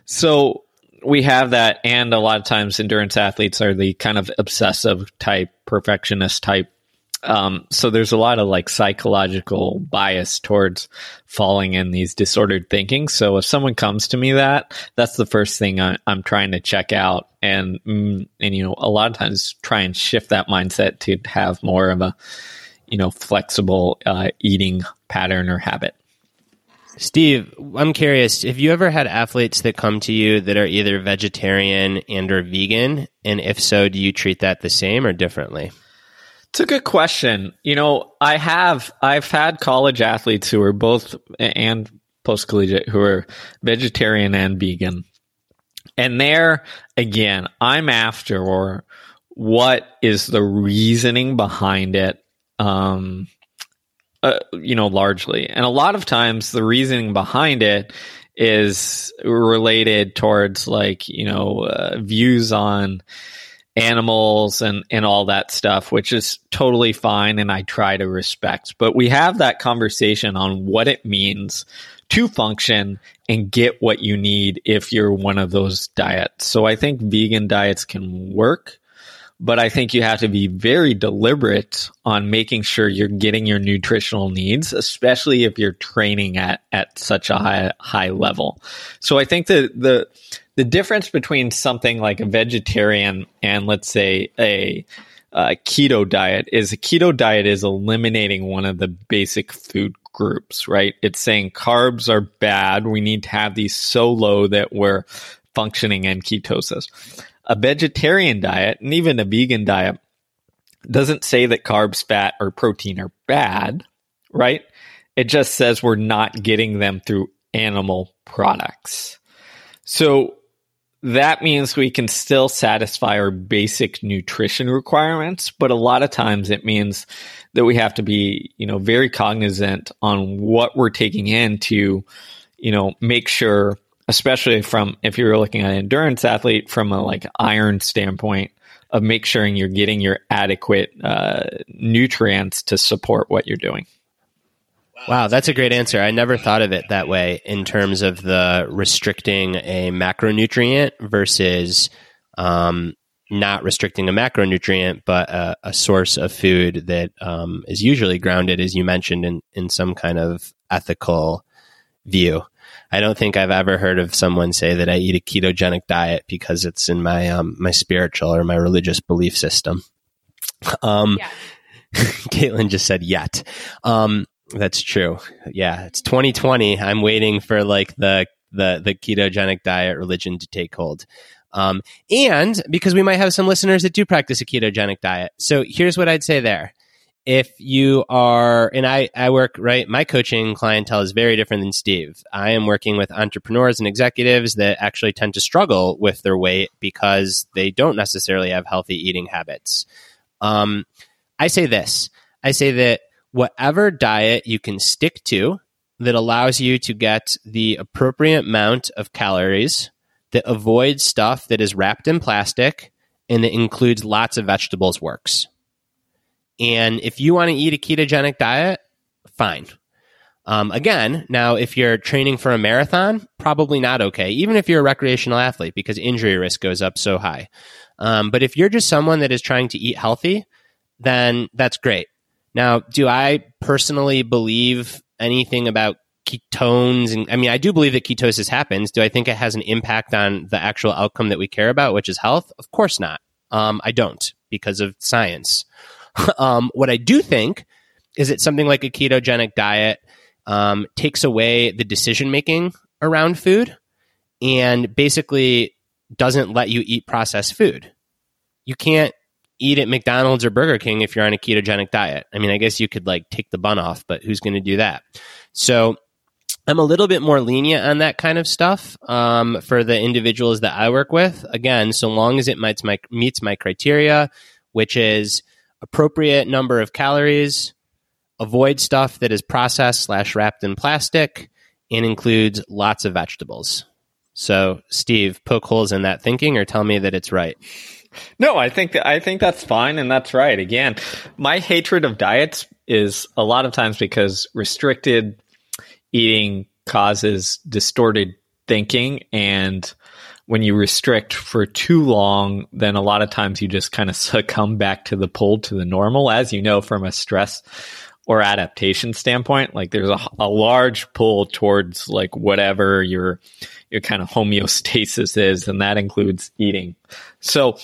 so we have that, and a lot of times endurance athletes are the kind of obsessive type, perfectionist type. Um, so there's a lot of like psychological bias towards falling in these disordered thinking. So if someone comes to me that, that's the first thing I, am trying to check out, and mm, and you know a lot of times try and shift that mindset to have more of a you know flexible uh, eating pattern or habit. Steve, I'm curious, have you ever had athletes that come to you that are either vegetarian and or vegan? And if so, do you treat that the same or differently? It's a good question. You know, I have I've had college athletes who are both and post collegiate who are vegetarian and vegan. And there again, I'm after or what is the reasoning behind it? Um, uh, you know, largely. And a lot of times the reasoning behind it is related towards like, you know, uh, views on animals and, and all that stuff, which is totally fine. And I try to respect, but we have that conversation on what it means to function and get what you need if you're one of those diets. So I think vegan diets can work but I think you have to be very deliberate on making sure you're getting your nutritional needs, especially if you're training at, at such a high, high level. So I think that the, the difference between something like a vegetarian and let's say a, keto diet is a keto diet is eliminating one of the basic food groups, right? It's saying carbs are bad. We need to have these so low that we're functioning in ketosis a vegetarian diet and even a vegan diet doesn't say that carbs, fat, or protein are bad, right? It just says we're not getting them through animal products. So that means we can still satisfy our basic nutrition requirements, but a lot of times it means that we have to be, you know, very cognizant on what we're taking in to, you know, make sure especially from if you're looking at an endurance athlete from a like iron standpoint of make sure you're getting your adequate uh, nutrients to support what you're doing. Wow, that's a great answer. I never thought of it that way in terms of the restricting a macronutrient versus um, not restricting a macronutrient, but a, a source of food that um, is usually grounded, as you mentioned, in, in some kind of ethical view. I don't think I've ever heard of someone say that I eat a ketogenic diet because it's in my um, my spiritual or my religious belief system. Um, yeah. Caitlin just said yet. Um, that's true. Yeah, it's 2020. I'm waiting for like the the the ketogenic diet religion to take hold. Um, and because we might have some listeners that do practice a ketogenic diet. So here's what I'd say there if you are and I, I work right my coaching clientele is very different than steve i am working with entrepreneurs and executives that actually tend to struggle with their weight because they don't necessarily have healthy eating habits um, i say this i say that whatever diet you can stick to that allows you to get the appropriate amount of calories that avoids stuff that is wrapped in plastic and that includes lots of vegetables works and if you want to eat a ketogenic diet, fine. Um, again, now if you're training for a marathon, probably not okay, even if you're a recreational athlete, because injury risk goes up so high. Um, but if you're just someone that is trying to eat healthy, then that's great. Now, do I personally believe anything about ketones? And I mean, I do believe that ketosis happens. Do I think it has an impact on the actual outcome that we care about, which is health? Of course not. Um, I don't because of science. um, what I do think is that something like a ketogenic diet um, takes away the decision making around food and basically doesn't let you eat processed food. You can't eat at McDonald's or Burger King if you're on a ketogenic diet. I mean, I guess you could like take the bun off, but who's going to do that? So I'm a little bit more lenient on that kind of stuff um, for the individuals that I work with. Again, so long as it meets my, meets my criteria, which is appropriate number of calories, avoid stuff that is processed slash wrapped in plastic, and includes lots of vegetables. So, Steve, poke holes in that thinking or tell me that it's right. No, I think I think that's fine and that's right. Again, my hatred of diets is a lot of times because restricted eating causes distorted thinking and when you restrict for too long, then a lot of times you just kind of succumb back to the pull to the normal. As you know, from a stress or adaptation standpoint, like there's a, a large pull towards like whatever your your kind of homeostasis is, and that includes eating. So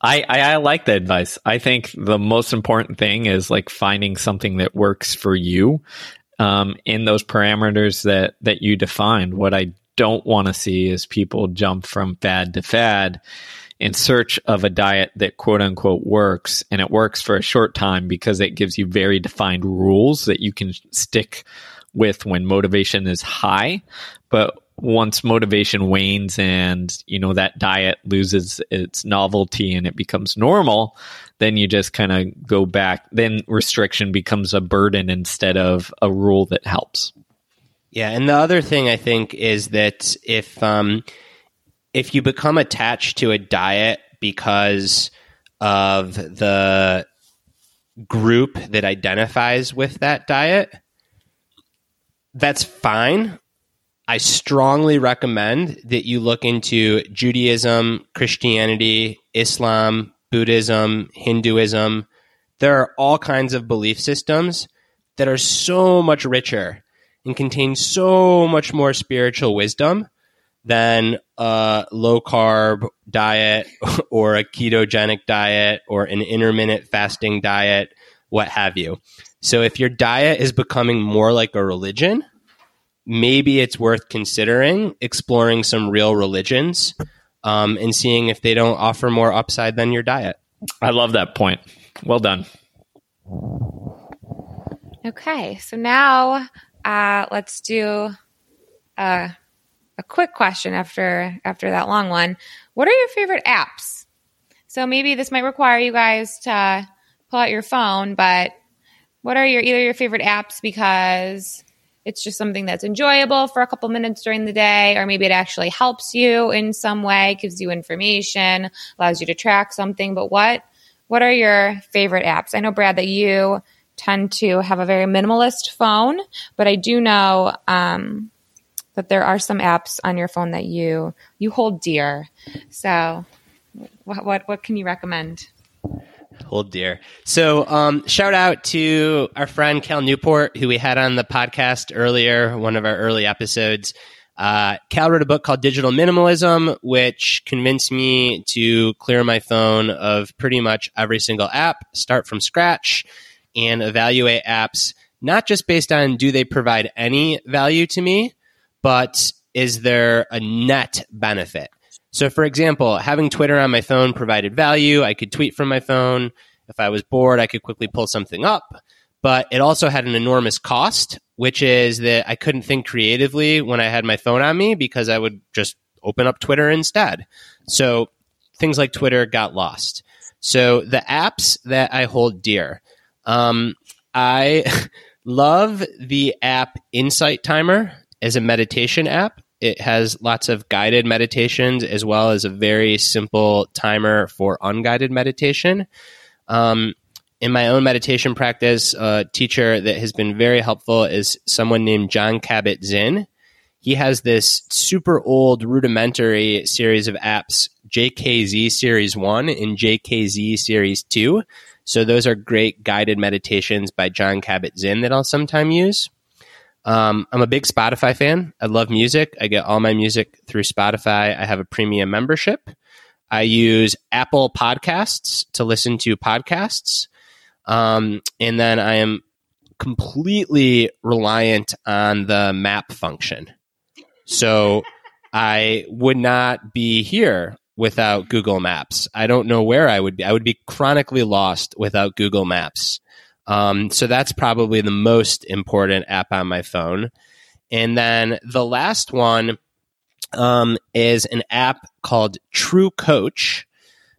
I, I, I like the advice. I think the most important thing is like finding something that works for you um, in those parameters that that you defined. What I don't want to see is people jump from fad to fad in search of a diet that quote unquote works and it works for a short time because it gives you very defined rules that you can stick with when motivation is high but once motivation wanes and you know that diet loses its novelty and it becomes normal then you just kind of go back then restriction becomes a burden instead of a rule that helps. Yeah and the other thing i think is that if um if you become attached to a diet because of the group that identifies with that diet that's fine I strongly recommend that you look into Judaism, Christianity, Islam, Buddhism, Hinduism. There are all kinds of belief systems that are so much richer and contain so much more spiritual wisdom than a low carb diet or a ketogenic diet or an intermittent fasting diet, what have you. So if your diet is becoming more like a religion, maybe it's worth considering exploring some real religions um, and seeing if they don't offer more upside than your diet. I love that point. Well done. Okay, so now uh, let's do a, a quick question after after that long one. What are your favorite apps? So maybe this might require you guys to pull out your phone, but what are your either your favorite apps because it's just something that's enjoyable for a couple minutes during the day, or maybe it actually helps you in some way, gives you information, allows you to track something. But what what are your favorite apps? I know Brad that you tend to have a very minimalist phone, but I do know um, that there are some apps on your phone that you you hold dear. So, what what, what can you recommend? Oh dear. So, um, shout out to our friend Cal Newport, who we had on the podcast earlier, one of our early episodes. Uh, Cal wrote a book called Digital Minimalism, which convinced me to clear my phone of pretty much every single app, start from scratch, and evaluate apps, not just based on do they provide any value to me, but is there a net benefit? So, for example, having Twitter on my phone provided value. I could tweet from my phone. If I was bored, I could quickly pull something up. But it also had an enormous cost, which is that I couldn't think creatively when I had my phone on me because I would just open up Twitter instead. So things like Twitter got lost. So the apps that I hold dear, um, I love the app Insight Timer as a meditation app. It has lots of guided meditations as well as a very simple timer for unguided meditation. Um, in my own meditation practice, a teacher that has been very helpful is someone named Jon Kabat-Zinn. He has this super old rudimentary series of apps, JKZ Series 1 and JKZ Series 2. So those are great guided meditations by Jon Kabat-Zinn that I'll sometimes use. Um, I'm a big Spotify fan. I love music. I get all my music through Spotify. I have a premium membership. I use Apple Podcasts to listen to podcasts. Um, and then I am completely reliant on the map function. So I would not be here without Google Maps. I don't know where I would be. I would be chronically lost without Google Maps. Um, so that's probably the most important app on my phone. And then the last one um, is an app called True Coach.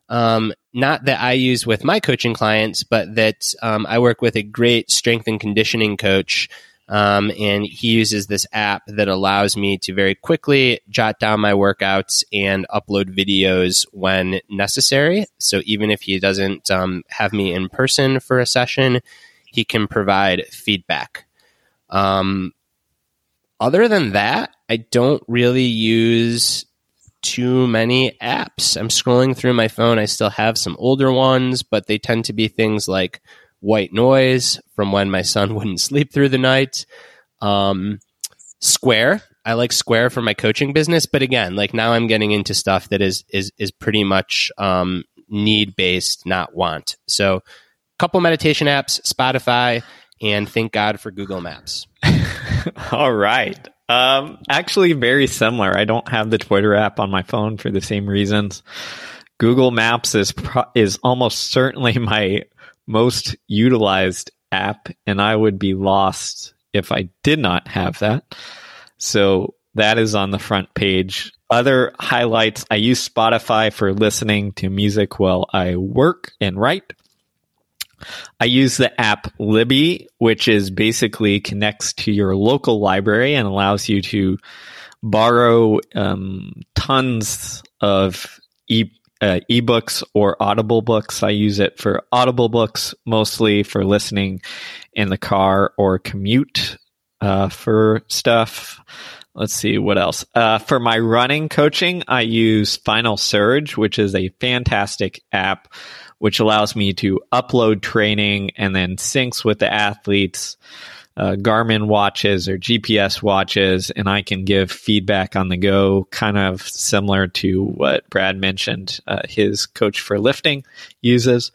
Um, not that I use with my coaching clients, but that um, I work with a great strength and conditioning coach. Um, and he uses this app that allows me to very quickly jot down my workouts and upload videos when necessary. So even if he doesn't um, have me in person for a session, he can provide feedback. Um, other than that, I don't really use too many apps. I'm scrolling through my phone. I still have some older ones, but they tend to be things like white noise from when my son wouldn't sleep through the night. Um, Square. I like Square for my coaching business, but again, like now I'm getting into stuff that is is is pretty much um, need based, not want. So, couple meditation apps, Spotify, and thank God for Google Maps. All right. Um, actually, very similar. I don't have the Twitter app on my phone for the same reasons. Google Maps is pro- is almost certainly my most utilized app, and I would be lost if I did not have that. So that is on the front page. Other highlights I use Spotify for listening to music while I work and write. I use the app Libby, which is basically connects to your local library and allows you to borrow um, tons of e uh, ebooks or Audible books. I use it for Audible books mostly for listening in the car or commute uh, for stuff. Let's see what else. Uh, for my running coaching, I use Final Surge, which is a fantastic app which allows me to upload training and then syncs with the athletes. Uh, Garmin watches or GPS watches, and I can give feedback on the go, kind of similar to what Brad mentioned. Uh, his coach for lifting uses.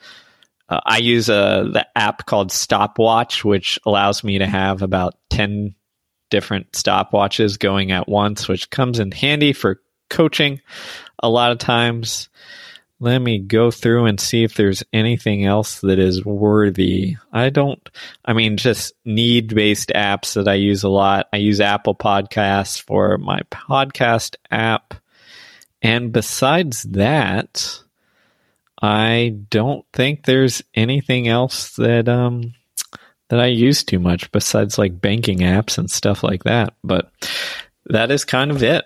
Uh, I use a uh, the app called Stopwatch, which allows me to have about ten different stopwatches going at once, which comes in handy for coaching. A lot of times, let me go through and see if there's anything else that is worthy. I don't, I mean, just need based apps that I use a lot. I use Apple Podcasts for my podcast app. And besides that, I don't think there's anything else that, um, that I use too much besides like banking apps and stuff like that. But that is kind of it.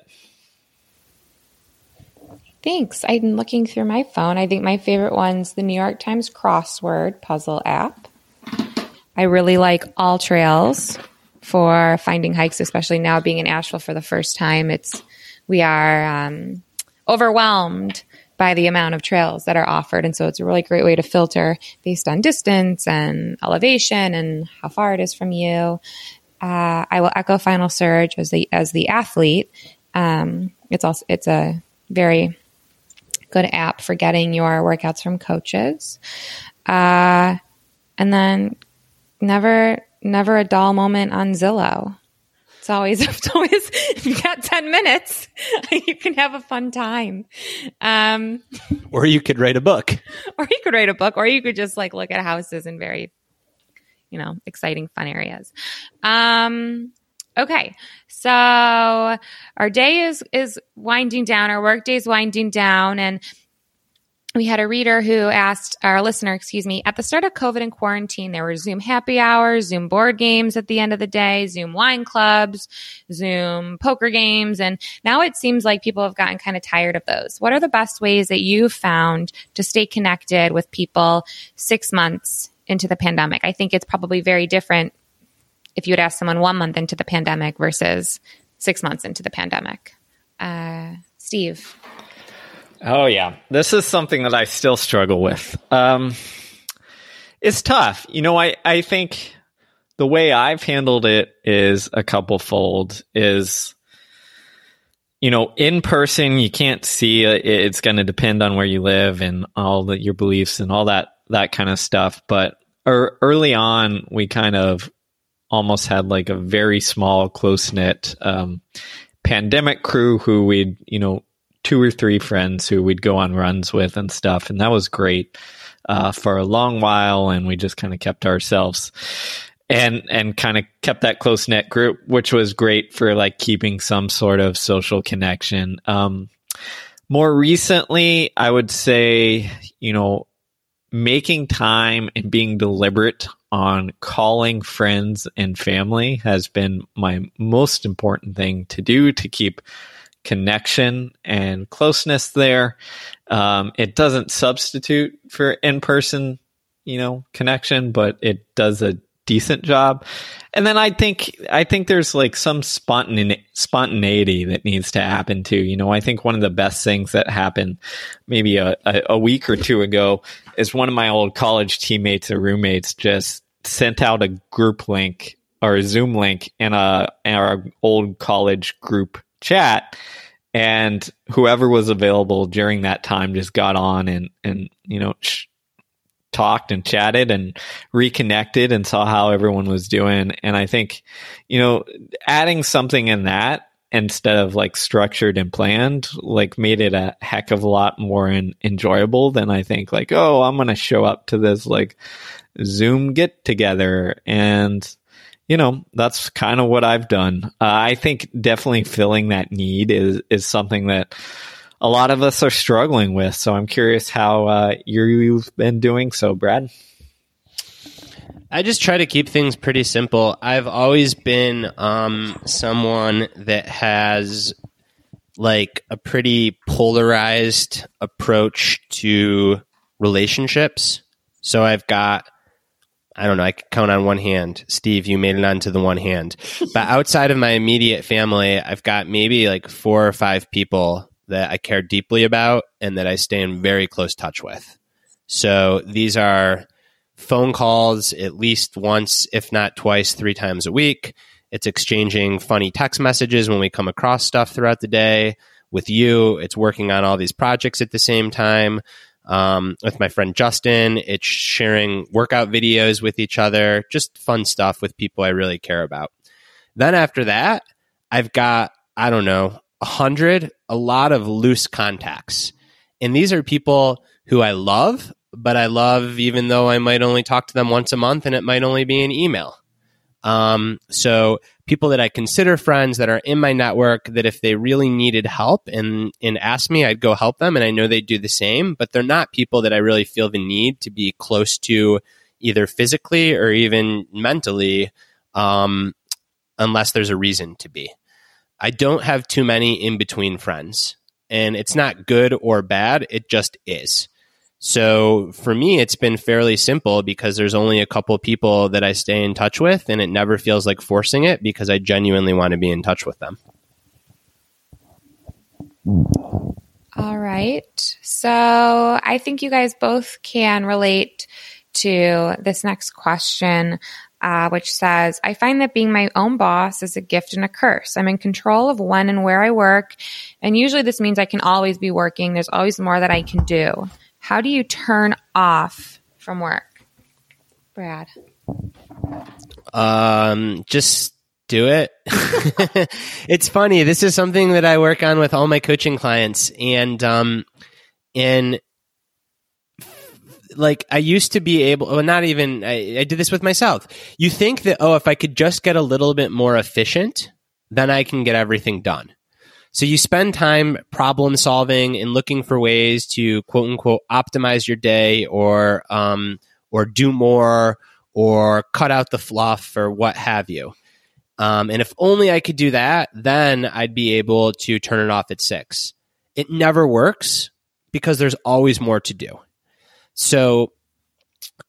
Thanks. I'm looking through my phone. I think my favorite one's the New York Times crossword puzzle app. I really like All Trails for finding hikes, especially now being in Asheville for the first time. It's we are um, overwhelmed by the amount of trails that are offered, and so it's a really great way to filter based on distance and elevation and how far it is from you. Uh, I will echo Final Surge as the as the athlete. Um, it's also it's a very good app for getting your workouts from coaches. Uh, and then never, never a dull moment on Zillow. It's always, it's always, if you got 10 minutes, you can have a fun time. Um, or you could write a book. Or you could write a book, or you could just like look at houses in very, you know, exciting, fun areas. Um, Okay. So our day is is winding down, our work day is winding down and we had a reader who asked our listener, excuse me, at the start of COVID and quarantine, there were Zoom happy hours, Zoom board games at the end of the day, Zoom wine clubs, Zoom poker games. And now it seems like people have gotten kind of tired of those. What are the best ways that you found to stay connected with people six months into the pandemic. I think it's probably very different if you would ask someone one month into the pandemic versus six months into the pandemic. Uh, Steve. Oh, yeah. This is something that I still struggle with. Um, it's tough. You know, I, I think the way I've handled it is a couple fold is you know, in person, you can't see it. It's going to depend on where you live and all your beliefs and all that, that kind of stuff. But er, early on, we kind of almost had like a very small, close knit, um, pandemic crew who we'd, you know, two or three friends who we'd go on runs with and stuff. And that was great, uh, for a long while. And we just kind of kept ourselves and and kind of kept that close knit group, which was great for like keeping some sort of social connection. Um, more recently, I would say, you know, making time and being deliberate on calling friends and family has been my most important thing to do to keep connection and closeness there. Um, it doesn't substitute for in person, you know, connection, but it does a decent job. And then I think I think there's like some spontaneity, spontaneity that needs to happen too. You know, I think one of the best things that happened maybe a, a, a week or two ago is one of my old college teammates or roommates just sent out a group link or a Zoom link in a in our old college group chat and whoever was available during that time just got on and and you know sh- talked and chatted and reconnected and saw how everyone was doing. And I think, you know, adding something in that instead of like structured and planned, like made it a heck of a lot more in, enjoyable than I think like, oh, I'm going to show up to this like Zoom get together. And, you know, that's kind of what I've done. Uh, I think definitely filling that need is, is something that, a lot of us are struggling with. So I'm curious how uh, you've been doing so, Brad. I just try to keep things pretty simple. I've always been um, someone that has like a pretty polarized approach to relationships. So I've got, I don't know, I can count on one hand. Steve, you made it onto the one hand. but outside of my immediate family, I've got maybe like four or five people that I care deeply about and that I stay in very close touch with. So these are phone calls at least once, if not twice, three times a week. It's exchanging funny text messages when we come across stuff throughout the day. With you, it's working on all these projects at the same time. Um, with my friend Justin, it's sharing workout videos with each other, just fun stuff with people I really care about. Then after that, I've got, I don't know, a hundred, a lot of loose contacts. And these are people who I love, but I love even though I might only talk to them once a month and it might only be an email. Um, so people that I consider friends that are in my network that if they really needed help and, and asked me, I'd go help them. And I know they'd do the same, but they're not people that I really feel the need to be close to either physically or even mentally, um, unless there's a reason to be. I don't have too many in between friends. And it's not good or bad, it just is. So for me, it's been fairly simple because there's only a couple people that I stay in touch with, and it never feels like forcing it because I genuinely want to be in touch with them. All right. So I think you guys both can relate to this next question uh, which says, I find that being my own boss is a gift and a curse. I'm in control of when and where I work. And usually this means I can always be working. There's always more that I can do. How do you turn off from work? Brad. Um, just do it. it's funny. This is something that I work on with all my coaching clients. And, um, and like I used to be able, well, not even, I, I did this with myself. You think that, oh, if I could just get a little bit more efficient, then I can get everything done. So you spend time problem solving and looking for ways to quote unquote optimize your day or, um, or do more or cut out the fluff or what have you. Um, and if only I could do that, then I'd be able to turn it off at six. It never works because there's always more to do. So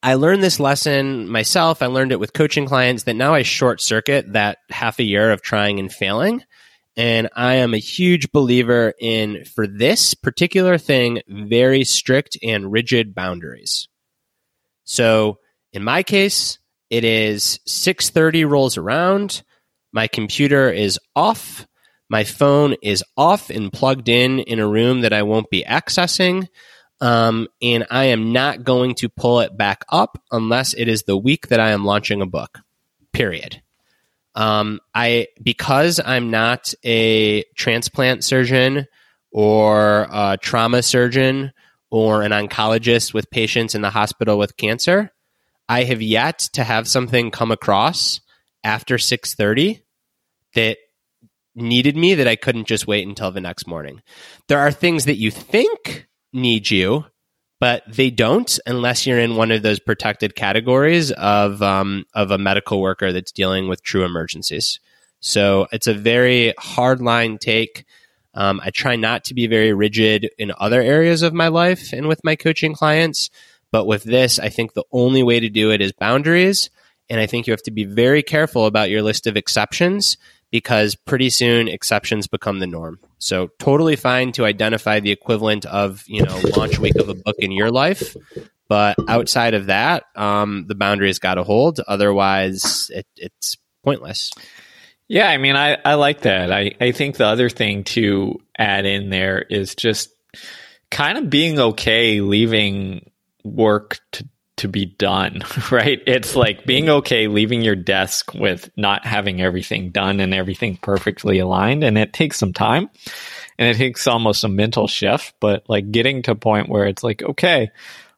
I learned this lesson myself. I learned it with coaching clients that now I short circuit that half a year of trying and failing. And I am a huge believer in, for this particular thing, very strict and rigid boundaries. So in my case, it is 6:30 rolls around, my computer is off, my phone is off and plugged in in a room that I won't be accessing. Um, and I am not going to pull it back up unless it is the week that I am launching a book. Period. Um, I because I'm not a transplant surgeon or a trauma surgeon or an oncologist with patients in the hospital with cancer. I have yet to have something come across after 6:30 that needed me that I couldn't just wait until the next morning. There are things that you think need you, but they don't unless you're in one of those protected categories of um, of a medical worker that's dealing with true emergencies. So it's a very hard line take. Um, I try not to be very rigid in other areas of my life and with my coaching clients, but with this, I think the only way to do it is boundaries. And I think you have to be very careful about your list of exceptions because pretty soon exceptions become the norm. So totally fine to identify the equivalent of, you know, launch week of a book in your life. But outside of that, um, the boundaries got to hold. Otherwise, it, it's pointless. Yeah, I mean, I, I like that. I, I think the other thing to add in there is just kind of being okay leaving work to to be done, right? It's like being okay leaving your desk with not having everything done and everything perfectly aligned. And it takes some time and it takes almost a mental shift, but like getting to a point where it's like, okay,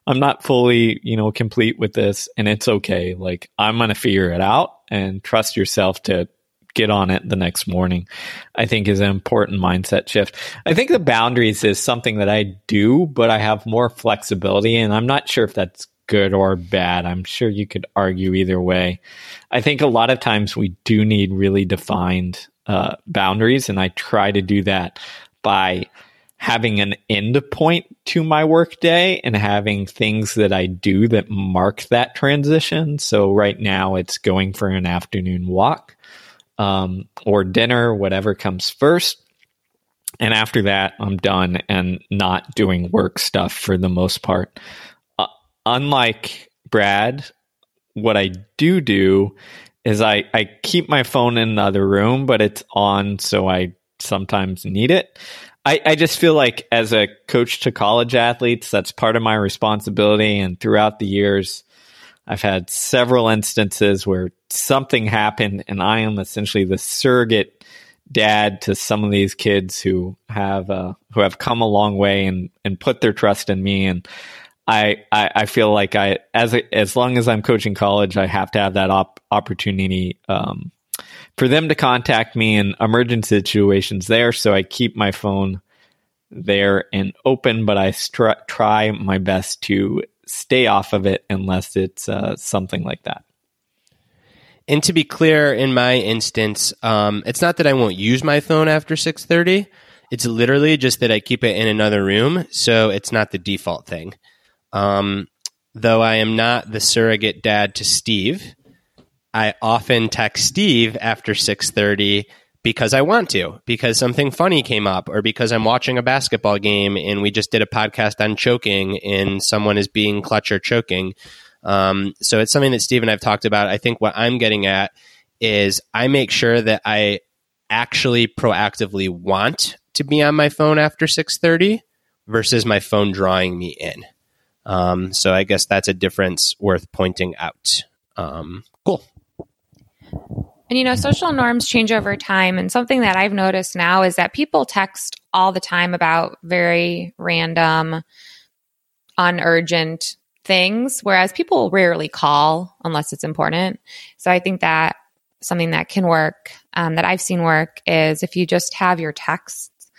I'm not fully, you know, complete with this and it's okay. Like I'm going to figure it out and trust yourself to get on it the next morning, I think is an important mindset shift. I think the boundaries is something that I do, but I have more flexibility and I'm not sure if that's good or bad. I'm sure you could argue either way. I think a lot of times we do need really defined uh, boundaries, and I try to do that by having an end point to my workday and having things that I do that mark that transition. So right now it's going for an afternoon walk um, or dinner, whatever comes first. And after that, I'm done and not doing work stuff for the most part unlike Brad, what I do do is I, I keep my phone in another room, but it's on, so I sometimes need it. I, I just feel like as a coach to college athletes, that's part of my responsibility. And throughout the years, I've had several instances where something happened, and I am essentially the surrogate dad to some of these kids who have uh, who have come a long way and and put their trust in me and I, I, I feel like I as a, as long as I'm coaching college, I have to have that op- opportunity um, for them to contact me in emergency situations there. So I keep my phone there and open, but I str- try my best to stay off of it unless it's uh, something like that. And to be clear, in my instance, um, it's not that I won't use my phone after six thirty. It's literally just that I keep it in another room, so it's not the default thing. Um, though I am not the surrogate dad to Steve, I often text Steve after 6:30 because I want to, because something funny came up or because I'm watching a basketball game and we just did a podcast on choking and someone is being clutch or choking. Um, so it's something that Steve and I've talked about. I think what I'm getting at is I make sure that I actually proactively want to be on my phone after 6:30 versus my phone drawing me in. Um, so I guess that's a difference worth pointing out. Um, cool. And you know, social norms change over time. And something that I've noticed now is that people text all the time about very random, unurgent things, whereas people rarely call unless it's important. So I think that something that can work, um, that I've seen work, is if you just have your texts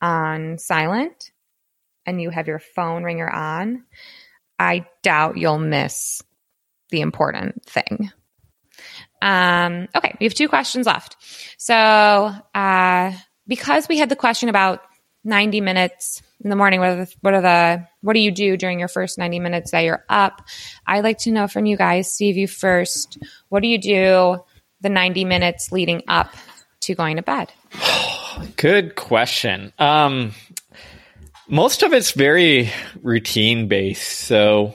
on silent and you have your phone ringer on, I doubt you'll miss the important thing. Um, okay, we have two questions left. So, uh, because we had the question about 90 minutes in the morning, what are the, what are the what do you do during your first 90 minutes that you're up? I'd like to know from you guys, Steve, you first. What do you do the 90 minutes leading up to going to bed? Good question. Um, most of it's very routine based. So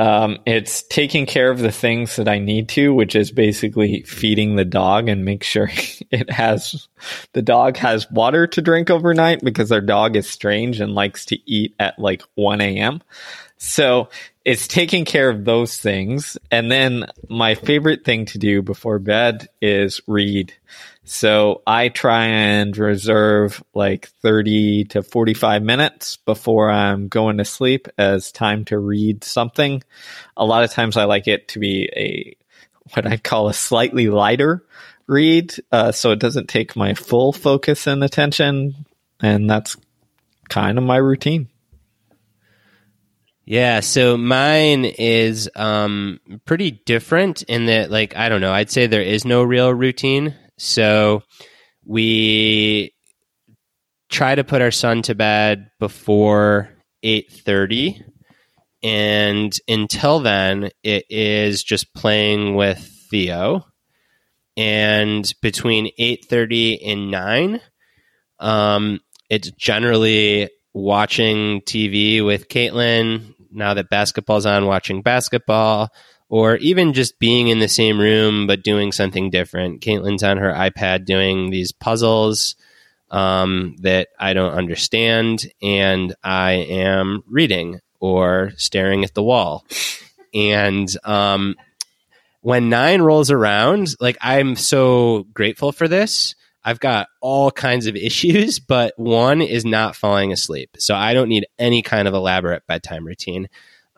um, it's taking care of the things that I need to, which is basically feeding the dog and make sure it has the dog has water to drink overnight because our dog is strange and likes to eat at like 1 a.m. So it's taking care of those things. And then my favorite thing to do before bed is read. So I try and reserve like 30 to 45 minutes before I'm going to sleep as time to read something. A lot of times I like it to be a, what I call a slightly lighter read. Uh, so it doesn't take my full focus and attention. And that's kind of my routine. Yeah, so mine is um, pretty different in that, like, I don't know, I'd say there is no real routine. So we try to put our son to bed before 8:30 and until then it is just playing with Theo. And between 8:30 and 9 um, it's generally watching TV with Caitlin. Now that basketball's on watching basketball or even just being in the same room but doing something different. Caitlin's on her iPad doing these puzzles um, that I don't understand, and I am reading or staring at the wall. And um, when nine rolls around, like I'm so grateful for this. I've got all kinds of issues, but one is not falling asleep. So I don't need any kind of elaborate bedtime routine.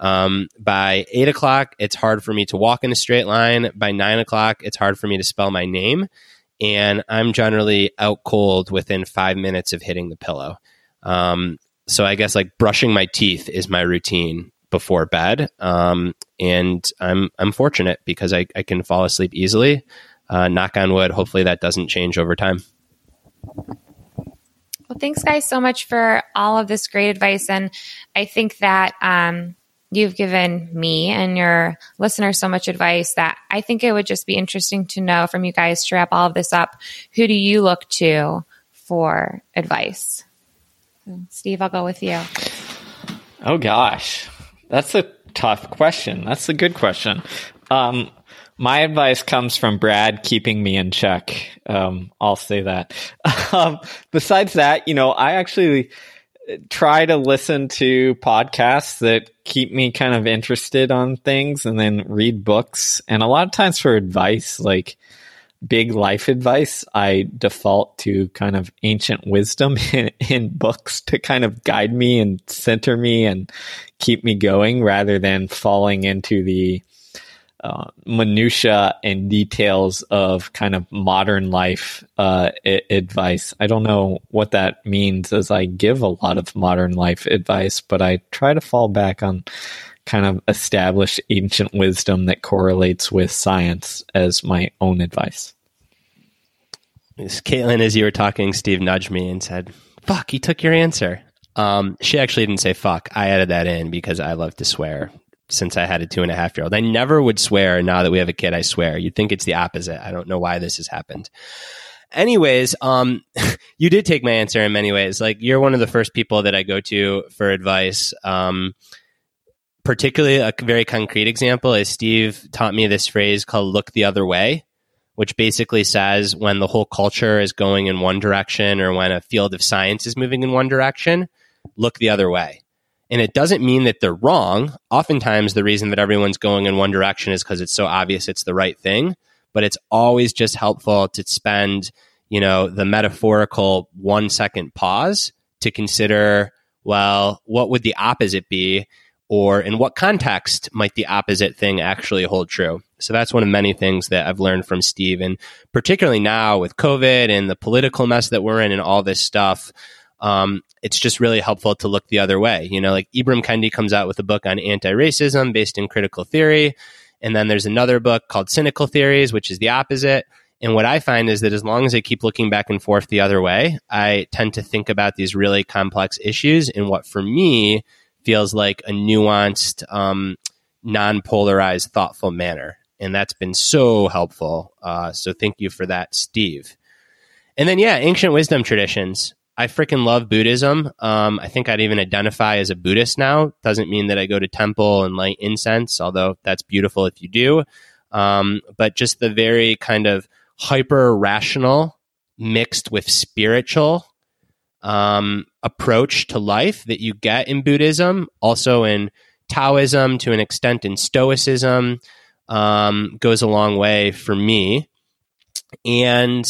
Um, by eight o'clock, it's hard for me to walk in a straight line. By nine o'clock, it's hard for me to spell my name. And I'm generally out cold within five minutes of hitting the pillow. Um, so I guess like brushing my teeth is my routine before bed. Um, and I'm, I'm fortunate because I, I can fall asleep easily. Uh, knock on wood. Hopefully that doesn't change over time. Well, thanks, guys, so much for all of this great advice. And I think that um, you've given me and your listeners so much advice that I think it would just be interesting to know from you guys to wrap all of this up. Who do you look to for advice? Steve, I'll go with you. Oh gosh, that's a tough question. That's a good question. Um, my advice comes from Brad keeping me in check. Um, I'll say that. Um, besides that, you know, I actually try to listen to podcasts that keep me kind of interested on things and then read books. And a lot of times for advice, like big life advice, I default to kind of ancient wisdom in, in books to kind of guide me and center me and keep me going rather than falling into the uh, minutia and details of kind of modern life uh, I- advice. I don't know what that means as I give a lot of modern life advice, but I try to fall back on kind of established ancient wisdom that correlates with science as my own advice. Caitlin, as you were talking, Steve nudged me and said, "Fuck, he took your answer." Um, she actually didn't say "fuck." I added that in because I love to swear since I had a two and a half year old. I never would swear. Now that we have a kid, I swear. You'd think it's the opposite. I don't know why this has happened. Anyways, um, you did take my answer in many ways. Like you're one of the first people that I go to for advice. Um, particularly a very concrete example is Steve taught me this phrase called "look the other way." Which basically says when the whole culture is going in one direction or when a field of science is moving in one direction, look the other way and it doesn't mean that they're wrong. Oftentimes, the reason that everyone's going in one direction is because it's so obvious it's the right thing. But it's always just helpful to spend, you know, the metaphorical one second pause to consider, well, what would the opposite be? Or in what context might the opposite thing actually hold true? So that's one of many things that I've learned from Steve. And particularly now with COVID and the political mess that we're in and all this stuff, um, it's just really helpful to look the other way. You know, like Ibram Kendi comes out with a book on anti-racism based in critical theory. And then there's another book called Cynical Theories, which is the opposite. And what I find is that as long as I keep looking back and forth the other way, I tend to think about these really complex issues in what for me feels like a nuanced, um, non polarized, thoughtful manner. And that's been so helpful. Uh, so thank you for that, Steve. And then, yeah, ancient wisdom traditions. I freaking love Buddhism. Um, I think I'd even identify as a Buddhist now. Doesn't mean that I go to temple and light incense, although that's beautiful if you do. Um, but just the very kind of hyper rational mixed with spiritual um, approach to life that you get in Buddhism, also in Taoism, to an extent in Stoicism, um, goes a long way for me. And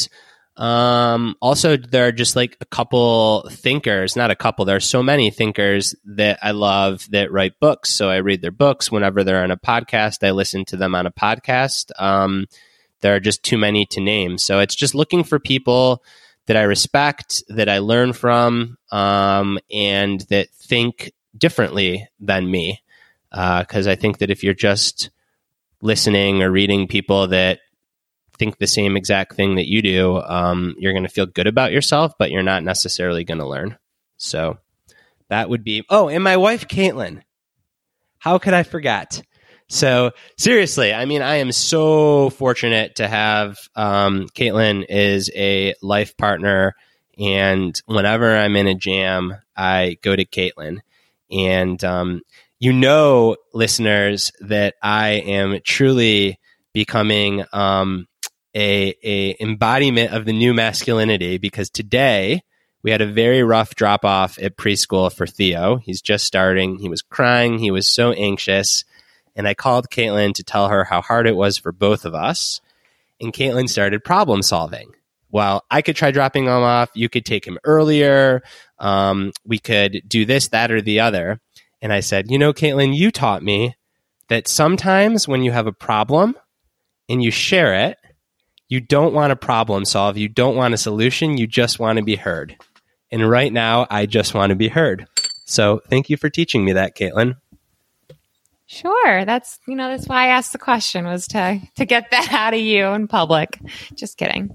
um, also, there are just like a couple thinkers, not a couple, there are so many thinkers that I love that write books. So I read their books whenever they're on a podcast. I listen to them on a podcast. Um, there are just too many to name. So it's just looking for people that I respect, that I learn from, um, and that think differently than me. Uh, because uh, I think that if you're just listening or reading people that think the same exact thing that you do, um, you're going to feel good about yourself, but you're not necessarily going to learn. So that would be. Oh, and my wife, Caitlin. How could I forget? So seriously, I mean, I am so fortunate to have um, Caitlin is a life partner, and whenever I'm in a jam, I go to Caitlin, and um, you know, listeners, that I am truly becoming um, a a embodiment of the new masculinity because today we had a very rough drop off at preschool for Theo. He's just starting. He was crying. He was so anxious and I called Caitlin to tell her how hard it was for both of us. And Caitlin started problem solving. Well, I could try dropping him off. You could take him earlier. Um, we could do this, that, or the other. And I said, You know, Caitlin, you taught me that sometimes when you have a problem and you share it, you don't want to problem solve. You don't want a solution. You just want to be heard. And right now, I just want to be heard. So thank you for teaching me that, Caitlin. Sure. That's, you know, that's why I asked the question was to to get that out of you in public. Just kidding.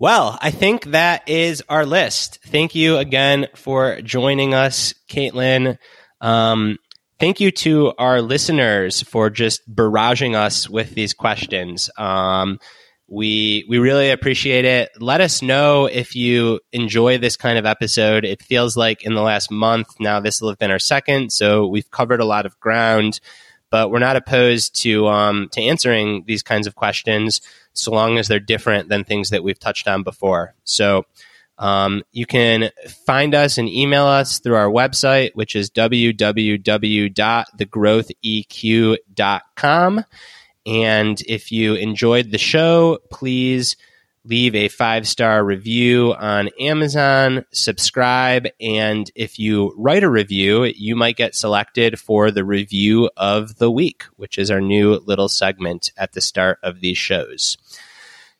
Well, I think that is our list. Thank you again for joining us, Caitlin. Um, thank you to our listeners for just barraging us with these questions. Um, we we really appreciate it. Let us know if you enjoy this kind of episode. It feels like in the last month now this will have been our second, so we've covered a lot of ground. But we're not opposed to um, to answering these kinds of questions so long as they're different than things that we've touched on before. So um, you can find us and email us through our website, which is www.thegrowtheq.com. And if you enjoyed the show, please leave a five star review on Amazon, subscribe, and if you write a review, you might get selected for the review of the week, which is our new little segment at the start of these shows.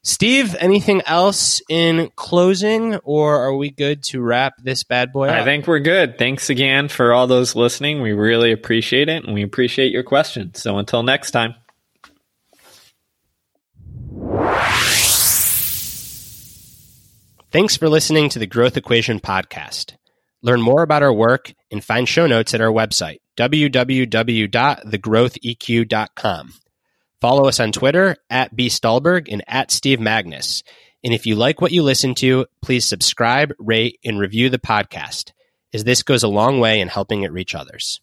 Steve, anything else in closing, or are we good to wrap this bad boy up? I think we're good. Thanks again for all those listening. We really appreciate it, and we appreciate your questions. So until next time. Thanks for listening to the Growth Equation podcast. Learn more about our work and find show notes at our website, www.thegrowtheq.com. Follow us on Twitter at B. Stulberg and at Steve Magness. And if you like what you listen to, please subscribe, rate, and review the podcast, as this goes a long way in helping it reach others.